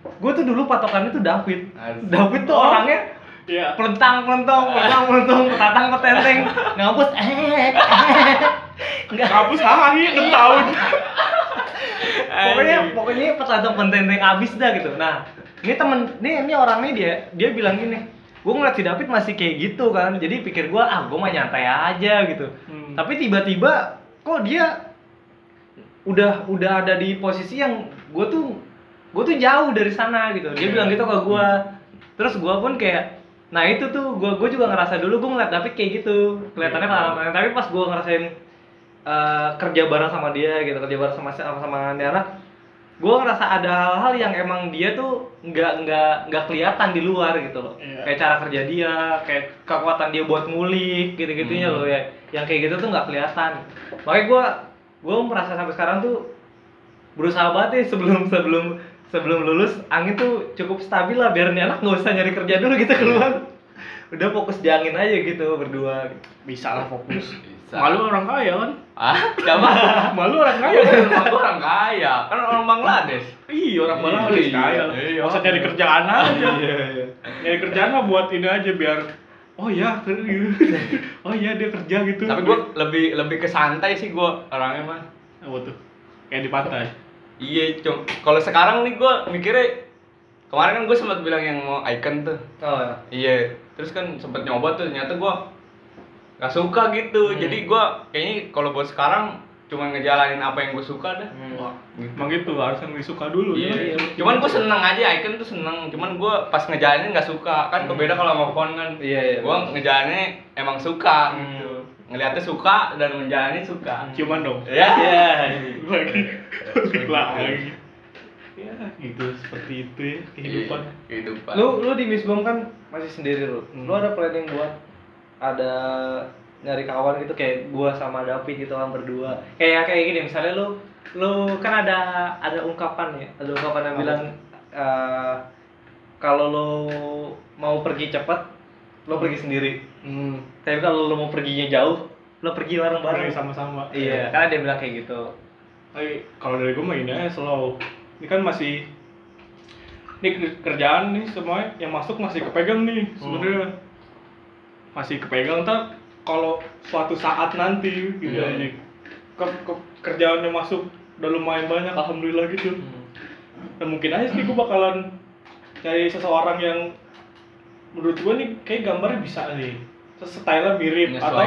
gue tuh dulu patokannya tuh David Asik. David tuh Oh. orangnya Iya. pelentang pelentong pelentang pelentong tatang petenteng ngapus eh nggak Hapus hahi enam tahun. pokoknya pokoknya petantang petenteng abis dah gitu nah ini temen ini ini orangnya dia dia bilang gini gue ngeliat si David masih kayak gitu kan jadi pikir gue ah gue mah nyantai aja gitu Hmm. tapi tiba-tiba kok dia udah udah ada di posisi yang gue tuh gue tuh jauh dari sana gitu dia Iya. bilang gitu ke gue terus gue pun kayak nah itu tuh gue gue juga ngerasa dulu gue ngeliat David kayak gitu kelihatannya Iya. yeah. tapi pas gue ngerasain eh, kerja bareng sama dia gitu kerja bareng sama sama sama Nera gue ngerasa ada hal-hal yang emang dia tuh nggak nggak nggak kelihatan di luar gitu loh Iya. kayak cara kerja dia kayak kekuatan dia buat ngulik gitu gitunya Hmm. loh ya yang kayak gitu tuh nggak kelihatan makanya gue gue merasa sampai sekarang tuh berusaha banget nih sebelum sebelum sebelum lulus angin tuh cukup stabil lah biar nih anak nggak usah nyari kerja dulu gitu keluar udah fokus di angin aja gitu berdua Bisa lah fokus. Bisa. Malu orang kaya kan? Ah, siapa? Malu orang kaya kan? Gua orang kaya, kan orang Bangladesh. Iya orang Bangladesh Iya, kaya. iya. Masa nyari kerjaan aja. iya iya Nyari kerjaan mah buat ini aja biar oh ya oh iya dia kerja gitu. Tapi gua lebih lebih ke santai sih gua orangnya mah. apa tuh? Kayak di pantai. Iya, cum. Kalau sekarang nih gua mikirnya kemarin kan gue sempat bilang yang mau icon tuh. oh ya Iya, terus kan sempet nyoba tuh ternyata gua nggak suka gitu. Hmm. Jadi gua kayaknya kalau buat sekarang cuman ngejalanin apa yang gue suka dah Wah, emang gitu harus yang disuka dulu Iya. ya. Cuman gue seneng aja, Icon tuh seneng. Cuman gue pas ngejalanin nggak suka. Kan beda kalau sama Pon kan. Iya, iya, Gue ngejalaninnya emang suka Hmm. gitu. Ngeliatnya suka dan menjalani suka. Ciuman dong. Ya. Iya. Lagi balik lagi. Ya gitu seperti itu ya kehidupan. Iya, Kehidupan. Lu lu di Misbom kan masih sendiri lu. Hmm. Lu ada planning buat ada nyari kawan gitu kayak gua sama David gitu kan berdua. Kayak kayak gini misalnya lu lu kan ada ada ungkapan ya, ada ungkapan yang Apa? bilang eh, kalau lu mau pergi cepat, lu pergi sendiri. Hmm. Tapi kalau lu mau perginya jauh, lu pergi bareng-bareng. Bareng sama-sama. Iya, karena dia bilang kayak gitu. Tapi kalau dari gue mah ini aja slow. Ini kan masih ini ker- kerjaan nih semua yang masuk masih kepegang nih sebenarnya. Masih kepegang ntar kalau suatu saat nanti gitu Iya. aja. Ke- ke- kerjaan yang masuk udah lumayan banyak alhamdulillah gitu. Dan mungkin aja sih gue bakalan cari seseorang yang menurut gue nih kayak gambarnya bisa nih style mirip atau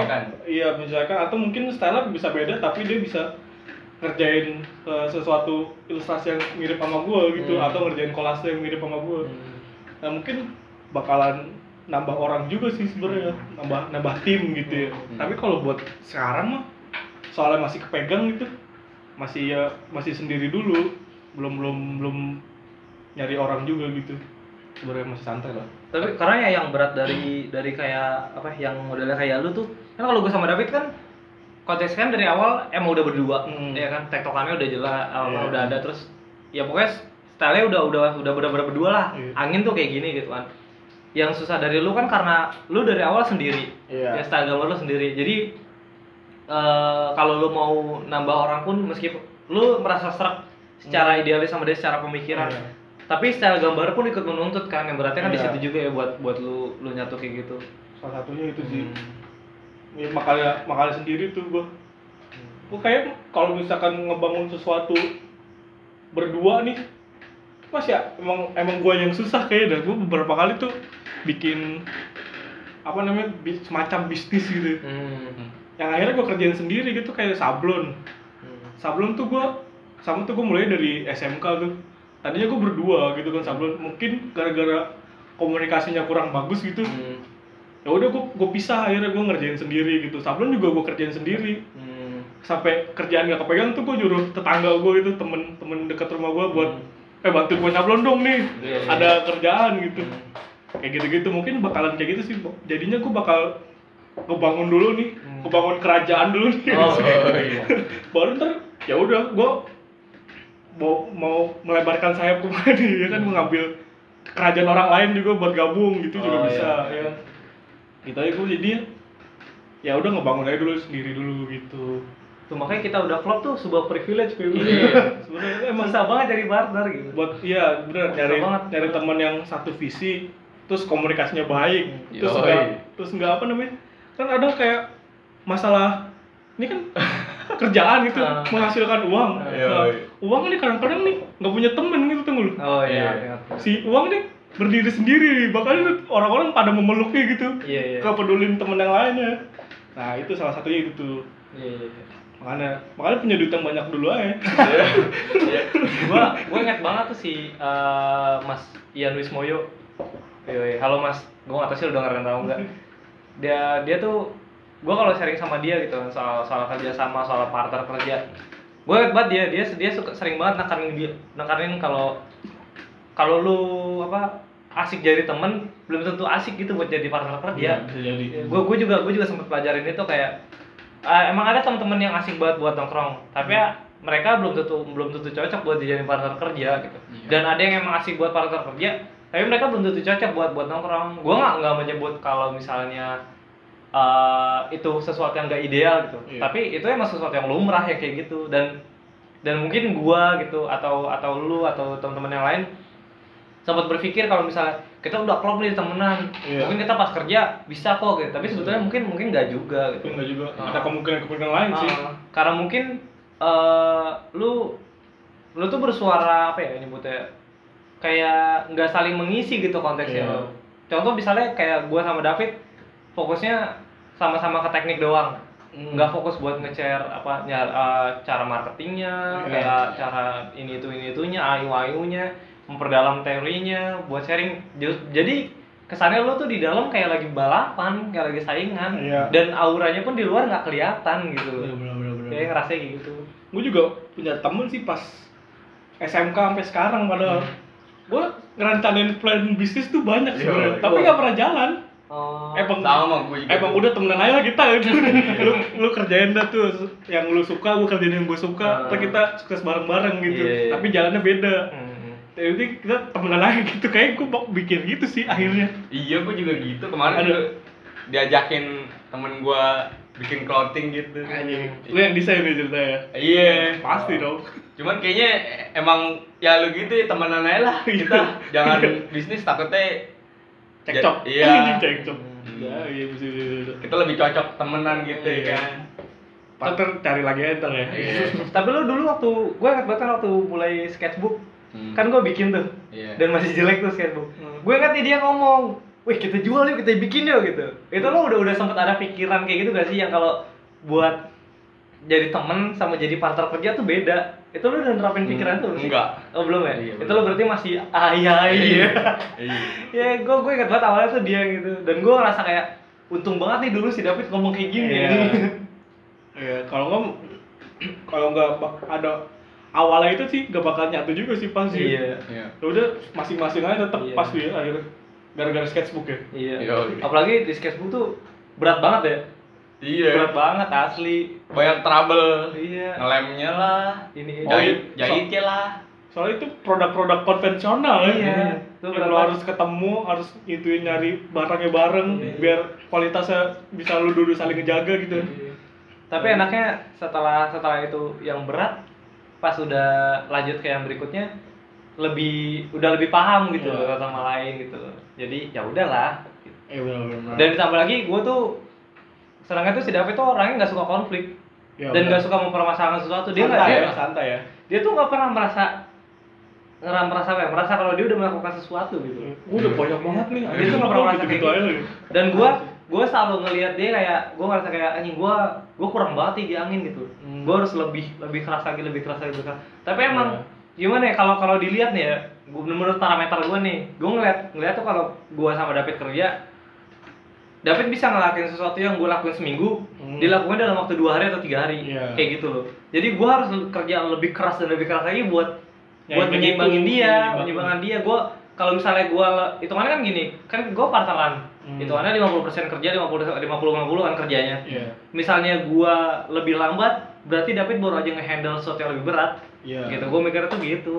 iya menyesuaikan. Atau mungkin style bisa beda tapi dia bisa ngerjain eh, sesuatu ilustrasi yang mirip sama gue gitu Hmm. atau ngerjain kolase yang mirip sama gue nah mungkin bakalan nambah orang juga sih sebenarnya. Nambah nambah tim gitu ya. Hmm. tapi kalau buat sekarang mah soalnya masih kepegang gitu. Masih ya masih sendiri dulu. Belum belum belum nyari orang juga gitu sebenarnya masih santai lah tapi karena ya yang berat dari dari kayak apa yang modelnya kayak lu tuh kan kalau gue sama David kan konteks kan dari awal emang udah berdua Hmm. ya kan tektokannya udah jelas Iya. udah ada terus ya pokoknya stylenya udah udah udah benar-benar berdua lah Iya. angin tuh kayak gini gitu kan yang susah dari lu kan karena lu dari awal sendiri Iya. ya style gambar lu sendiri jadi eh, kalau lu mau nambah orang pun meskipun lu merasa serak secara idealis sama dia secara pemikiran Hmm. Tapi style gambar pun ikut menuntut kan yang berarti kan di Iya. situ juga ya buat buat lu lu nyatu kayak gitu salah satunya itu sih Hmm. ya, makanya makanya sendiri tuh gua gua kayak kalau misalkan ngebangun sesuatu berdua nih mas ya emang emang gua yang susah kayak dah gua beberapa kali tuh bikin apa namanya semacam bisnis gitu Hmm. yang akhirnya gua kerjain sendiri gitu kayak sablon Hmm. sablon tuh gua sama tuh gua mulai dari SMK tuh tadinya gua berdua gitu kan sablon. Mungkin gara-gara komunikasinya kurang bagus gitu. Hmm. ya udah gua gua pisah akhirnya gua ngerjain sendiri gitu. Sablon juga gua kerjain sendiri. Hmm. sampai kerjaan gak kepegang tuh gua nyuruh tetangga gua gitu temen temen dekat rumah gua buat eh bantu gua nyablon dong nih. Iya, iya. ada kerjaan gitu. Kayak gitu-gitu. Mungkin bakalan kayak gitu sih. Jadinya gua bakal ngebangun dulu nih. Hmm. ngebangun kerajaan dulu nih. Oh, iya. baru ntar ya udah gua mau mau melebarkan sayap ke mana ya kan mengambil kerajaan orang lain juga buat gabung gitu juga Oh, bisa iya. ya gitu aja gue jadi ya udah ngebangun aja dulu sendiri dulu gitu Tuh makanya kita udah klop tuh sebuah privilege Pim. Iya. sebenarnya emang Susah banget cari partner gitu. buat iya bener Susah nyari banget. nyari teman yang satu visi terus komunikasinya baik terus Yoi. enggak terus enggak apa namanya kan ada kayak masalah ini kan kerjaan gitu Ah. menghasilkan uang Yoi. Nah, uang nih kadang-kadang nih nggak punya temen gitu tunggu Oh iya. Iya. ingat. si uang nih berdiri sendiri bahkan orang-orang pada memeluknya gitu Iya iya. nggak pedulin temen yang lainnya nah itu salah satunya itu tuh Iya iya. iya. makanya makanya punya duit yang banyak dulu aja gua gua ingat banget tuh si eh, Mas Ian Wismoyo. Yoi, halo Mas, gua nggak tahu sih lu dengerin tahu nggak. Dia dia tuh gua kalau sharing sama dia gitu soal soal kerja sama, soal partner kerja. Gua ingat banget dia dia dia suka sering banget nekanin dia nekanin kalau kalau lu apa asik jadi temen belum tentu asik gitu buat jadi partner kerja. bisa jadi gue gue juga gue juga sempat pelajarin itu kayak ah, emang ada teman-teman yang asik banget buat nongkrong tapi ya mereka belum tentu belum tentu cocok buat dijadiin partner kerja gitu Iya. dan ada yang emang asik buat partner kerja tapi mereka belum tentu cocok buat buat nongkrong gue nggak nggak menyebut kalau misalnya eh, itu sesuatu yang gak ideal gitu. Iya. tapi itu emang sesuatu yang lumrah ya kayak gitu. Dan dan mungkin gua gitu atau atau lu atau teman-teman yang lain sempat berpikir kalau misalnya kita udah klop nih temenan Iya. mungkin kita pas kerja bisa kok gitu. Tapi sebetulnya mungkin mungkin nggak juga gitu. Enggak juga. Ah. ada kemungkinan kemungkinan lain sih. Ah, karena mungkin eh lu lu tuh bersuara apa ya nyebutnya? Kayak nggak saling mengisi gitu konteksnya Iya. contoh misalnya kayak gua sama David fokusnya sama-sama ke teknik doang Hmm. nggak fokus buat nge-share apa nyar, eh, cara marketingnya Iya. kayak cara ini itu ini itunya ayu ayunya memperdalam teorinya buat sharing jadi kesannya lo tuh di dalam kayak lagi balapan kayak lagi saingan Iya. dan auranya pun di luar nggak kelihatan gitu Bener, bener, bener, bener. kayak ngerasa kayak gitu gue juga punya temen sih pas SMK sampai sekarang padahal gue ngerencanain plan bisnis tuh banyak sebenarnya Iya, tapi iya. nggak pernah jalan oh emang Sama gue juga. emang udah temenan aja lah kita lu lu kerjain dah tuh yang lu suka gue kerjain yang gue suka Ah. ntar kita sukses bareng-bareng gitu Iya, iya. tapi jalannya beda Hmm. jadi kita temenan aja gitu kayak gue mau bikin gitu sih akhirnya Iya, gue juga gitu. Kemarin Ada. juga diajakin temen gue bikin clothing gitu. lu yang desain nih ceritanya Iya, pasti dong Cuman kayaknya emang ya lu gitu ya temenan aja lah kita. Jangan bisnis takutnya cekcok Iya. Anjing, cekcok Hmm. ya iya bisa kita lebih cocok temenan gitu Iya. ya kan. ntar cari lagi aja ntar ya Iya. tapi lo dulu waktu gue ingat banget kan waktu mulai sketchbook Hmm. kan gue bikin tuh Iya. dan masih jelek tuh sketchbook Hmm. gue ingat dia ngomong wih kita jual yuk kita bikin yuk gitu itu lo udah udah sempet ada pikiran kayak gitu gak sih yang kalau buat jadi temen sama jadi partner kerja tuh beda itu lo udah nerapin pikiran tuh belum sih? Enggak. oh belum ya Iya, itu belum. lo berarti masih ayah Iya. ya Iya. ya gue gue ingat banget awalnya tuh dia gitu dan gue ngerasa kayak untung banget nih dulu si David ngomong kayak gini Iya. Iya, kalau nggak kalau nggak ada awalnya itu sih gak bakal nyatu juga sih pasti. iya Iya. Ya udah masing-masing aja tetap Iya. pas dia akhirnya gara-gara sketchbook ya. iya Yoi. apalagi di sketchbook tuh berat banget ya Iya. berat banget asli Banyak trouble. iya Ngelemnya lah. ini Oh, Jahit, iya. jahitnya lah. Soalnya itu produk-produk konvensional ya. Iya, itu berat lo banget. harus ketemu, harus ituin nyari barangnya bareng Iya. biar kualitasnya bisa lu dulu saling ngejaga gitu. Tapi enaknya setelah setelah itu yang berat, pas udah lanjut ke yang berikutnya lebih udah lebih paham gitu Iya. loh sama lain gitu. Jadi ya udahlah. Eh benar-benar. Dan ditambah lagi gue tuh senangnya tuh si David tuh orangnya nggak suka konflik Ya, dan nggak suka mempermasalahkan sesuatu. Dia nggak santai dia, ya, santai ya. dia tuh nggak pernah merasa ngeram merasa apa ya? Merasa kalau dia udah melakukan sesuatu gitu. Gue udah banyak banget nih. Dia tuh nggak pernah merasa kayak gitu. Dan gua gua selalu ngelihat dia kayak gua ngerasa kayak anjing gua gua kurang banget nih di angin gitu. Hmm. Gua harus lebih lebih keras lagi, lebih keras lagi, lebih keras. Tapi emang Iya. gimana ya kalau kalau dilihat nih ya, gua, menurut parameter gua nih, gua ngeliat ngeliat tuh kalau gua sama David kerja David bisa ngelakuin sesuatu yang gue lakuin seminggu, Hmm. dilakukan dalam waktu dua hari atau tiga hari, Iya. kayak gitu loh. Jadi gue harus kerja lebih keras dan lebih keras lagi buat Ya, buat menyeimbangin dia, menyeimbangin dia. Gue kalau misalnya gue hitungannya kan gini, kan gue partneran, Hmm. hitungannya 50% kerja, 50 50 50 kan kerjanya. Iya. Misalnya gue lebih lambat, berarti David baru aja ngehandle sesuatu yang lebih berat. Iya. Gitu, gue mikirnya tuh gitu.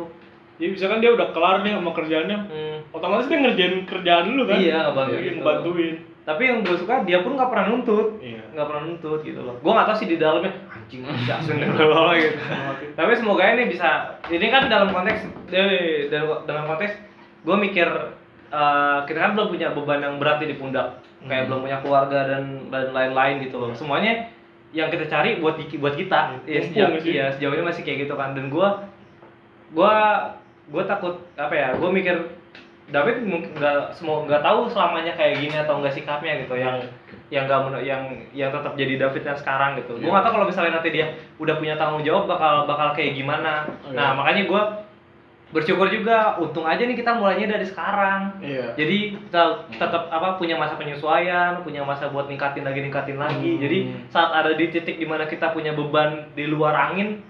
Jadi misalkan dia udah kelar nih sama kerjaannya, Hmm. otomatis dia ngerjain kerjaan dulu kan? Iya, ngebantu Iya, gitu. ngebantuin. Tapi yang gue suka dia pun nggak pernah nuntut. Iya. nggak pernah nuntut gitu loh. Gue nggak tahu sih di dalamnya anjing bisa gitu. Tapi semoga ini bisa. Ini kan dalam konteks eh, dalam dengan konteks gue mikir eh, kita kan belum punya beban yang berat di pundak, kayak Hmm. belum punya keluarga dan dan lain-lain gitu loh. Semuanya yang kita cari buat buat kita. Iya, Ya, sejauh, iya, sejauh ini masih kayak gitu kan. Dan gue gue gue takut apa ya? Gue mikir David mungkin nggak semua nggak tahu selamanya kayak gini atau enggak sikapnya gitu yang yang nggak yang yang tetap jadi David yang sekarang gitu. Gue Iya. nggak tahu kalau misalnya nanti dia udah punya tanggung jawab bakal bakal kayak gimana. Iya. Nah makanya gue bersyukur juga untung aja nih kita mulainya dari sekarang. Iya. Jadi kita tetap apa punya masa penyesuaian, punya masa buat ningkatin lagi ningkatin lagi. Hmm. Jadi saat ada di titik di mana kita punya beban di luar angin,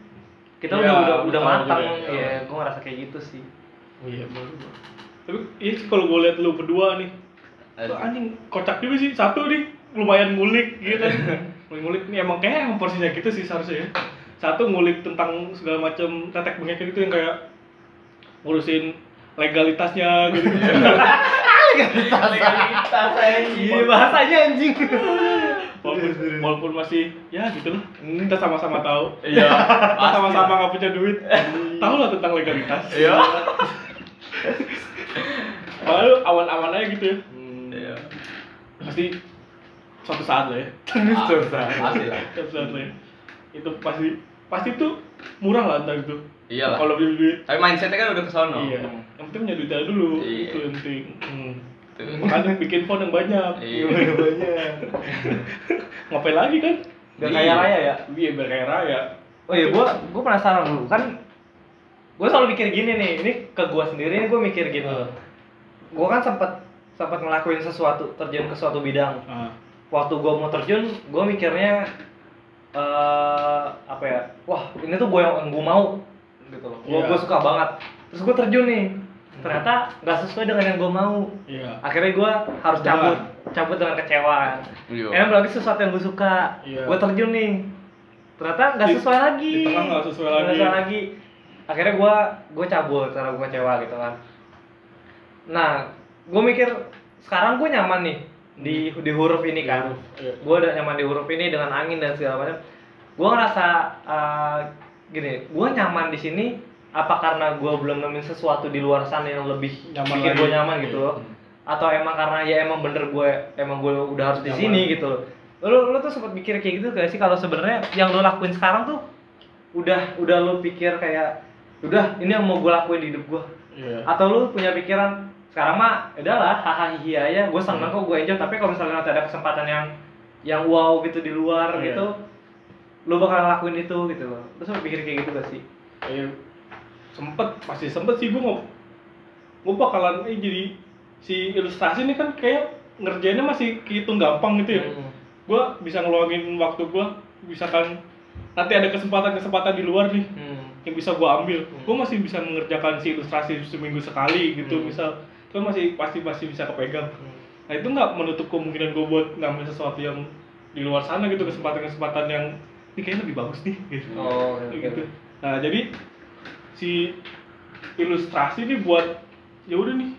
kita udah udah udah matang. juga, Iya, gue ngerasa kayak gitu sih. Oh iya, baru. Tapi iya sih kalau gue liat lu berdua nih, tuh anjing kocak juga sih. Satu nih lumayan ngulik gitu kan. Ngulik ngulik nih emang kayak emang porsinya gitu sih seharusnya ya. Satu ngulik tentang segala macam tetek bengek itu yang kayak ngurusin legalitasnya gitu. legalitas Iya bahasanya anjing. walaupun, walaupun masih ya gitu lah. Kita sama-sama tahu. Iya. Kita sama-sama nggak punya duit. Tahu lah tentang legalitas. Iya. Padahal awan-awan aja gitu ya. Iya. Pasti suatu saat lah ya. Suatu saat. Pasti lah. Suatu saat lah ya. Itu pasti pasti tuh murah lah entar itu. Iyalah. Kalau beli duit. Tapi mindsetnya kan udah kesono. Iya. Yang penting punya duit aja dulu. Iya. Itu yang penting. Hmm. Tuh. Makanya bikin phone yang banyak. Iya. banyak. Ngapain lagi kan? Gak Iya. kaya raya ya? Iya biar kayak raya. Oh iya, gua gua penasaran dulu kan. Gua selalu mikir gini nih, ini ke gua sendiri nih gua mikir gini. Hmm. Gua kan sempet sempat ngelakuin sesuatu, terjun ke suatu bidang. Ah, Waktu gua mau terjun, gua mikirnya eh apa ya? Wah, ini tuh gua yang, gua mau gitu loh. Gua, Iya. gua suka banget. Terus gua terjun nih. Ternyata nggak sesuai dengan yang gua mau. Iya. Akhirnya gua harus cabut, cabut dengan kecewa. Iya. Emang berarti sesuatu yang gue suka. Iya. Gue terjun nih. Ternyata nggak sesuai lagi. di tengah nggak sesuai lagi. sesuai lagi. Akhirnya gue gue cabut karena gue kecewa gitu kan. Nah, gue mikir sekarang gue nyaman nih di di huruf ini kan. Iya. Gue udah nyaman di huruf ini dengan angin dan segala macam. Gue ngerasa eh, gini, gue nyaman di sini apa karena gue belum nemuin sesuatu di luar sana yang lebih Nyaman bikin gue nyaman gitu Iya. loh atau emang karena ya emang bener gue emang gue udah harus di sini gitu loh lu lu tuh sempat mikir kayak gitu gak sih kalau sebenarnya yang lu lakuin sekarang tuh udah udah lu pikir kayak udah ini yang mau gue lakuin di hidup gue Iya. atau lu punya pikiran sekarang mah udahlah hahaha aja gue seneng kok gue enjoy tapi kalau misalnya nanti ada kesempatan yang yang wow gitu di luar Iya. gitu lu bakal lakuin itu gitu loh lu pikir kayak gitu gak sih Iya. Sempet, pasti sempet sih gue mau gue bakalan eh jadi si ilustrasi ini kan kayak ngerjainnya masih kehitung gampang gitu ya. Hmm. Gue bisa ngeluangin waktu gue, misalkan nanti ada kesempatan-kesempatan di luar nih Hmm. Yang bisa gue ambil, Hmm. gue masih bisa mengerjakan si ilustrasi seminggu sekali gitu, Hmm. misal itu masih pasti pasti bisa kepegang. Hmm. Nah itu nggak menutup kemungkinan gue buat ngambil sesuatu yang di luar sana gitu kesempatan-kesempatan yang ini kayaknya lebih bagus nih gitu. Oh, gitu. Nah jadi si ilustrasi nih buat ya udah nih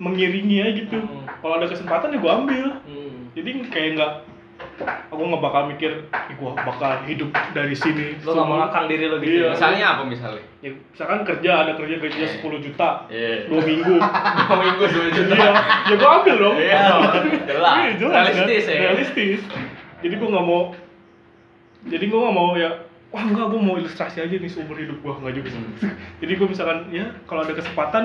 mengiringi aja gitu. Hmm. Kalau ada kesempatan ya gue ambil. Hmm. Jadi kayak nggak aku nggak bakal mikir "Ih, gua bakal hidup dari sini. Lu gak semua." mengekang diri lo gitu Iya. ya? Misalnya apa misalnya? Ya, misalkan kerja ada kerja gajinya 10 juta Iya. dua minggu. Dua minggu dua juta. Iya, ya gua ambil dong. Iya, jelas. Iya, jelas, Realistis kan? ya. Realistis. Jadi gua nggak mau jadi gua nggak mau ya wah enggak gua mau ilustrasi aja nih seumur hidup gua nggak juga. Hmm. jadi gua misalkan ya kalau ada kesempatan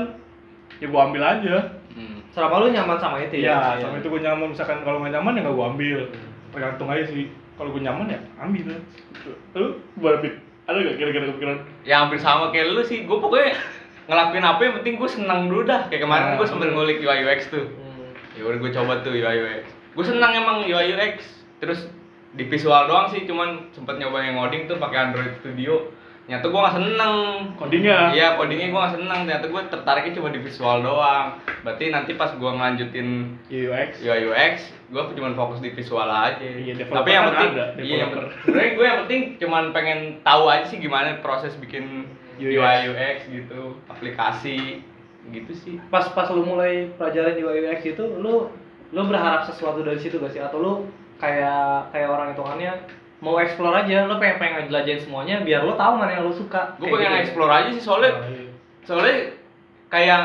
ya gua ambil aja. Hmm. Selama lu nyaman sama itu ya? Ya, sama itu gua nyaman misalkan kalau nggak nyaman ya nggak gua ambil. Tergantung aja sih. Kalau gua nyaman ya ambil. Lu Pit? Ada gak kira-kira kepikiran? Ya hampir sama kayak lu sih. Gue pokoknya ngelakuin apa yang penting gue senang dulu dah. Kayak kemarin Nah, gue sempet ngulik UI UX tuh. Hmm. Ya udah gue coba tuh UI UX. Gue senang emang UI UX. Terus di visual doang sih, cuman sempet nyoba yang ngoding tuh pakai Android Studio. Ternyata gue gak seneng Codingnya? Iya codingnya gue gak seneng Ternyata gue tertariknya cuma di visual doang Berarti nanti pas gue ngelanjutin UX. UI UX gue cuma fokus di visual aja Iya, developer tapi yang kan penting ada, iya yang developer. penting- sebenarnya gue yang penting cuman pengen tahu aja sih gimana proses bikin UX. UI UX gitu aplikasi gitu sih Pas pas lu mulai pelajaran UI UX itu, lu lu berharap sesuatu dari situ gak sih? Atau lu kayak kayak orang hitungannya mau explore aja, lu pengen pengen ngejelajahin semuanya biar lu tahu mana yang lu suka. gue pengen gitu. explore aja sih soalnya iya. soalnya kayak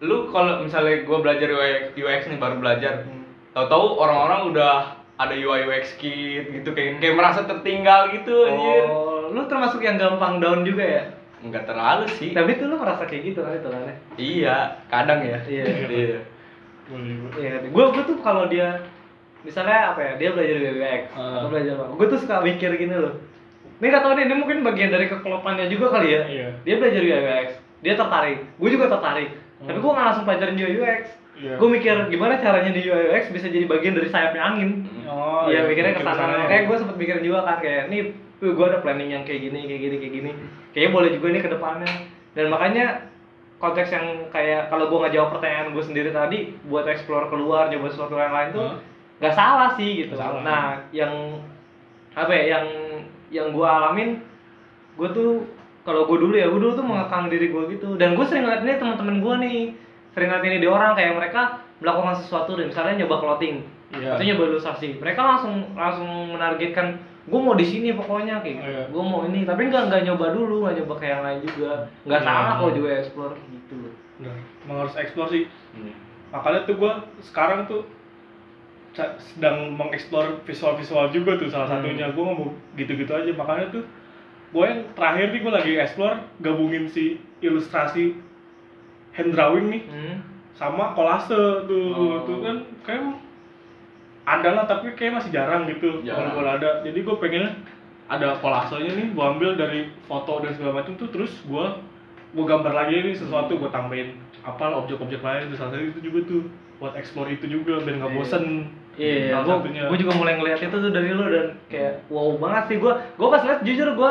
lu kalau misalnya gue belajar UI UX nih baru belajar Hmm. tahu-tahu orang-orang udah ada UI UX kit gitu kayak kayak merasa tertinggal gitu anjir Oh, lu termasuk yang gampang down juga ya? nggak terlalu sih Tapi tuh lu merasa kayak gitu kan itu kan ya? iya kadang ya Iya. iya boleh. Iya, gue gue tuh kalau dia misalnya apa ya dia belajar UI UX Ah. atau belajar apa, gue tuh suka mikir gini loh. Ini gak tau nih, ini mungkin bagian dari kekelopannya juga kali ya. Iya. Dia belajar UI UX, dia tertarik, gue juga tertarik. Hmm. Tapi gue gak langsung pelajarin UI UX. Iya. Gue mikir gimana caranya di UI UX bisa jadi bagian dari sayapnya angin. Oh, Iya mikirnya mikir ke sana. Kayak gue sempet mikirin juga kan kayak nih gue ada planning yang kayak gini, kayak gini, kayak gini. Kayaknya boleh juga nih ke depannya. Dan makanya konteks yang kayak kalau gue nggak jawab pertanyaan gue sendiri tadi buat explore keluar, nyoba sesuatu yang lain tuh Hah? Nggak salah sih gitu. Salah. Nah yang apa ya yang yang gue alamin gue tuh kalau gue dulu ya gue dulu tuh mengekang diri gue gitu dan gue sering ngeliat ini teman-teman gue nih sering ngeliat ini di orang kayak mereka melakukan sesuatu deh misalnya nyoba clothing Iya. atau nyoba ilustrasi mereka langsung langsung menargetkan gue mau di sini pokoknya kayak gitu Iya. gue mau ini tapi nggak nggak nyoba dulu nggak nyoba kayak yang lain juga nggak Iya. salah kalau juga explore gitu Nah, emang harus explore sih. Hmm. Makanya tuh gua sekarang tuh sedang mengeksplor visual-visual juga tuh salah Hmm. satunya. Gua nggak mau gitu-gitu aja. Makanya tuh gue yang terakhir nih gue lagi explore gabungin si ilustrasi hand drawing nih hmm. sama kolase tuh Oh. tuh kan kayak ada lah tapi kayak masih jarang gitu Jarang. kalau ada jadi gue pengennya ada kolasenya nih gue ambil dari foto dan segala macam tuh terus gue gue gambar lagi nih sesuatu gue tambahin apa objek-objek lain salah satu itu juga tuh buat explore itu juga biar nggak bosen Iya, gue juga mulai ngeliat itu tuh dari lo dan kayak wow banget sih gue. Gue pas liat jujur gue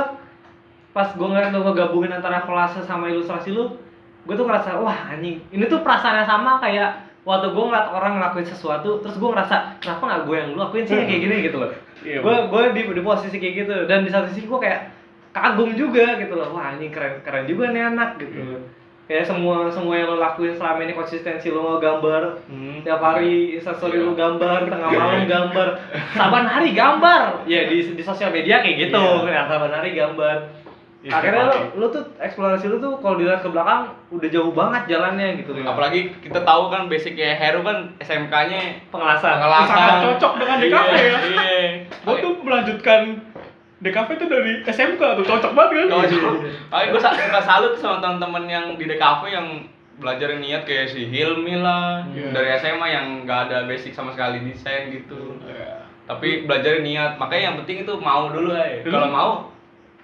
pas gue ngeliat lo ngegabungin antara kolase sama ilustrasi lu, gue tuh ngerasa wah anjing ini tuh perasaannya sama kayak waktu gue ngeliat orang ngelakuin sesuatu terus gue ngerasa kenapa nggak gue yang lu lakuin sih kayak gini gitu loh. Iya, gue gue di, di posisi kayak gitu dan di satu sisi gue kayak kagum juga gitu loh wah anjing keren keren juga nih anak gitu. Kayak semua semua yang lo lakuin selama ini konsistensi lo gambar, Hmm. tiap hari instastory lu gambar tengah malam gambar. Saban hari gambar. Ya di di sosial media kayak gitu. Iya. ya saban hari gambar. Iya, akhirnya hari. lu tuh eksplorasi lu tuh kalau dilihat ke belakang udah jauh banget jalannya gitu. Apalagi kita tahu kan basicnya Heru kan SMK-nya pengelasan pengelasan sangat cocok dengan DKV Iya, ya. iya. Gue tuh melanjutkan DKV tuh dari SMK tuh cocok banget kan Cocok. Makanya gue suka salut sama teman-teman yang di DKV yang belajar niat kayak si Hilmi lah Iya. dari SMA yang nggak ada basic sama sekali desain gitu. Iya. Tapi belajar niat. Makanya yang penting itu mau dulu aja. Dulu. Kalau mau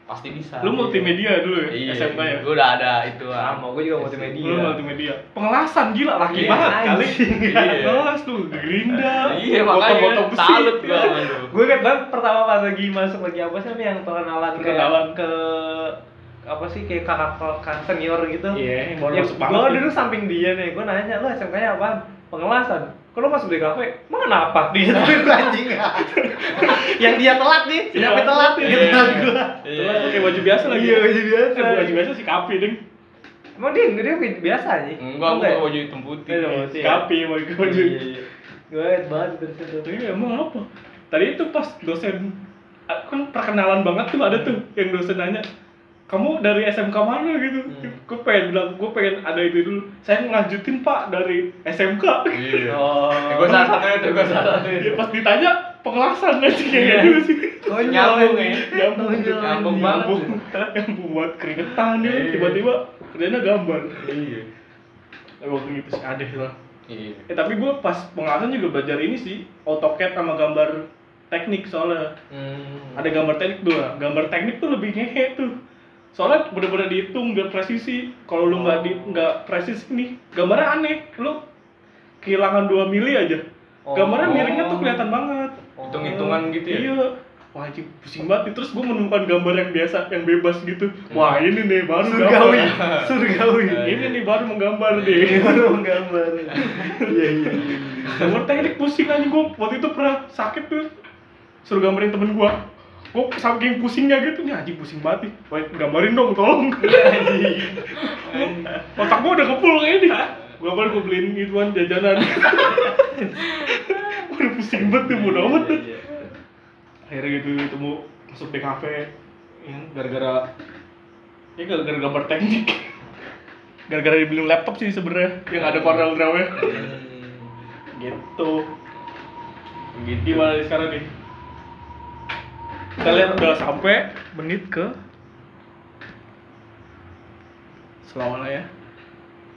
pasti bisa. lu multimedia dulu ya Iya. SMK ya Gue udah ada itu. sama gue juga multimedia Lu multimedia. Pengelasan gila laki Iya, banget kali. Iya. Ngelas tuh Gerinda. Iya makanya salut gue gue kan banget pertama pas lagi masuk lagi apa sih yang perkenalan Perkenalan. ke apa sih kayak kakak kakak senior gitu Iya, yang baru Ya, masuk banget gua nih. duduk samping dia nih gue nanya lu SMK nya apaan pengelasan kalau masuk di kafe emang kenapa dia tuh anjing yang dia telat nih Iya. siapa telat gitu Iya. kan gua Iya. Telat pakai baju biasa lagi. Iya, baju biasa. Eh, baju biasa si Kapi ding. emang dia dia biasa nih Enggak, gue pakai baju hitam putih. Iya, Si Kapi pakai baju. gue banget Tapi emang apa? Tadi itu pas dosen kan perkenalan banget tuh ada tuh yang dosen nanya kamu dari SMK mana gitu? Gue pengen bilang, gue pengen ada itu dulu. Saya ngelanjutin pak dari SMK. Iya. oh Gue salah satu itu, gue salah satu Ya, itu. pas ditanya pengelasan aja kayak gitu sih. Nyambung ya. Nyambung, Nyambung nyambung, nyambung buat keringetan dia Iya. tiba-tiba kerjanya gambar. Iya. Emang gitu sih aneh lah. Iya. Eh tapi gue pas pengelasan juga belajar ini sih AutoCAD sama gambar teknik soalnya Hmm. ada gambar teknik tuh gambar teknik tuh lebih ngehe tuh soalnya bener-bener dihitung biar presisi. Kalau lu nggak di nggak presisi nih gambarnya aneh. Lu kehilangan 2 mili aja. Oh. gambarnya miringnya tuh kelihatan banget. Hitung-hitungan gitu ya. iya. Wah anjing pusing banget nih. terus gue menemukan gambar yang biasa yang bebas gitu. Wah ini nih baru surgawi. Gambar surgawi ini nih baru menggambar deh baru menggambar iya iya gambar teknik pusing aja gue waktu itu pernah sakit tuh. Suruh gambarin temen gue gue saking pusingnya gitu. Nih anjing pusing banget nih. Gambarin dong tolong. Otak gue udah kepul kayak ini. Gue beliin gituan jajanan. Udah pusing banget tuh bodo amat tuh akhirnya gitu ketemu masuk di kafe ya, gara-gara ya gara-gara gambar teknik. Gara-gara dibeliin laptop sih sebenarnya yang ada Corel Draw nya gitu. Gitu gimana sekarang nih kita lihat udah sampai menit ke selama ya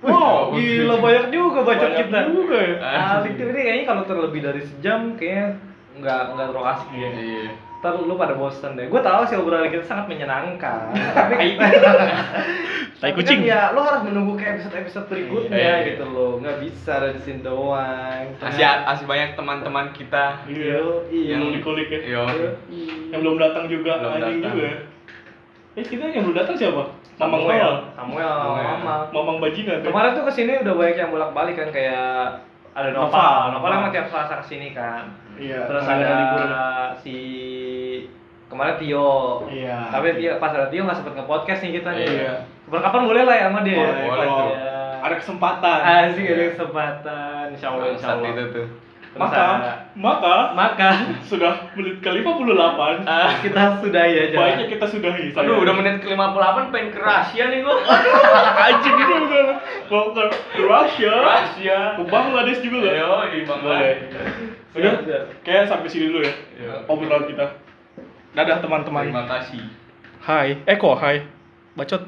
Wow, gila banyak juga bacot Banyak kita. juga ya. Tuh ini kayaknya kalau terlebih dari sejam kayaknya nggak nggak terlalu asik ya. Iya. Ntar lu pada bosan deh. Gue tahu sih obrolan kita sangat menyenangkan. tapi Tai tapi kucing. Kan ya lo harus menunggu ke episode-episode berikutnya Iya. gitu loh. Nggak bisa dari sini doang. Masih masih banyak teman-teman kita iya iya. yang belum dikulik ya Yo. yang belum datang juga Belum datang. juga eh kita yang belum datang siapa Mamang Samuel, Noel Samuel, Samuel. Mama. Mamang Bajingan ya? Kemarin tuh ke sini udah banyak yang bolak-balik kan kayak ada Noval Noval. emang tiap Selasa ke sini kan. iya Terus ada libur. si kemarin Tio. Iya. Tapi Tio pas ada Tio nggak sempet nge-podcast nih kita nih. Iya. Kapan-kapan boleh lah ya sama dia. Boleh, boleh Iya. ada kesempatan Asik ada kesempatan. Insya Allah, insya Allah. itu tuh. Terus maka ada- maka maka sudah menit ke 58 kita sudah ya jangan. baiknya kita sudahi Aduh, udah menit ke-58 pengen ke Rahasia nih gua. anjing itu bukan mau ke Rusia Rahasia. ke Bangladesh juga nggak Yo, di Bang boleh udah kayak sampai sini dulu ya Iya. obrolan kita dadah teman-teman. Terima kasih. hai. Eh kok hai? Bacot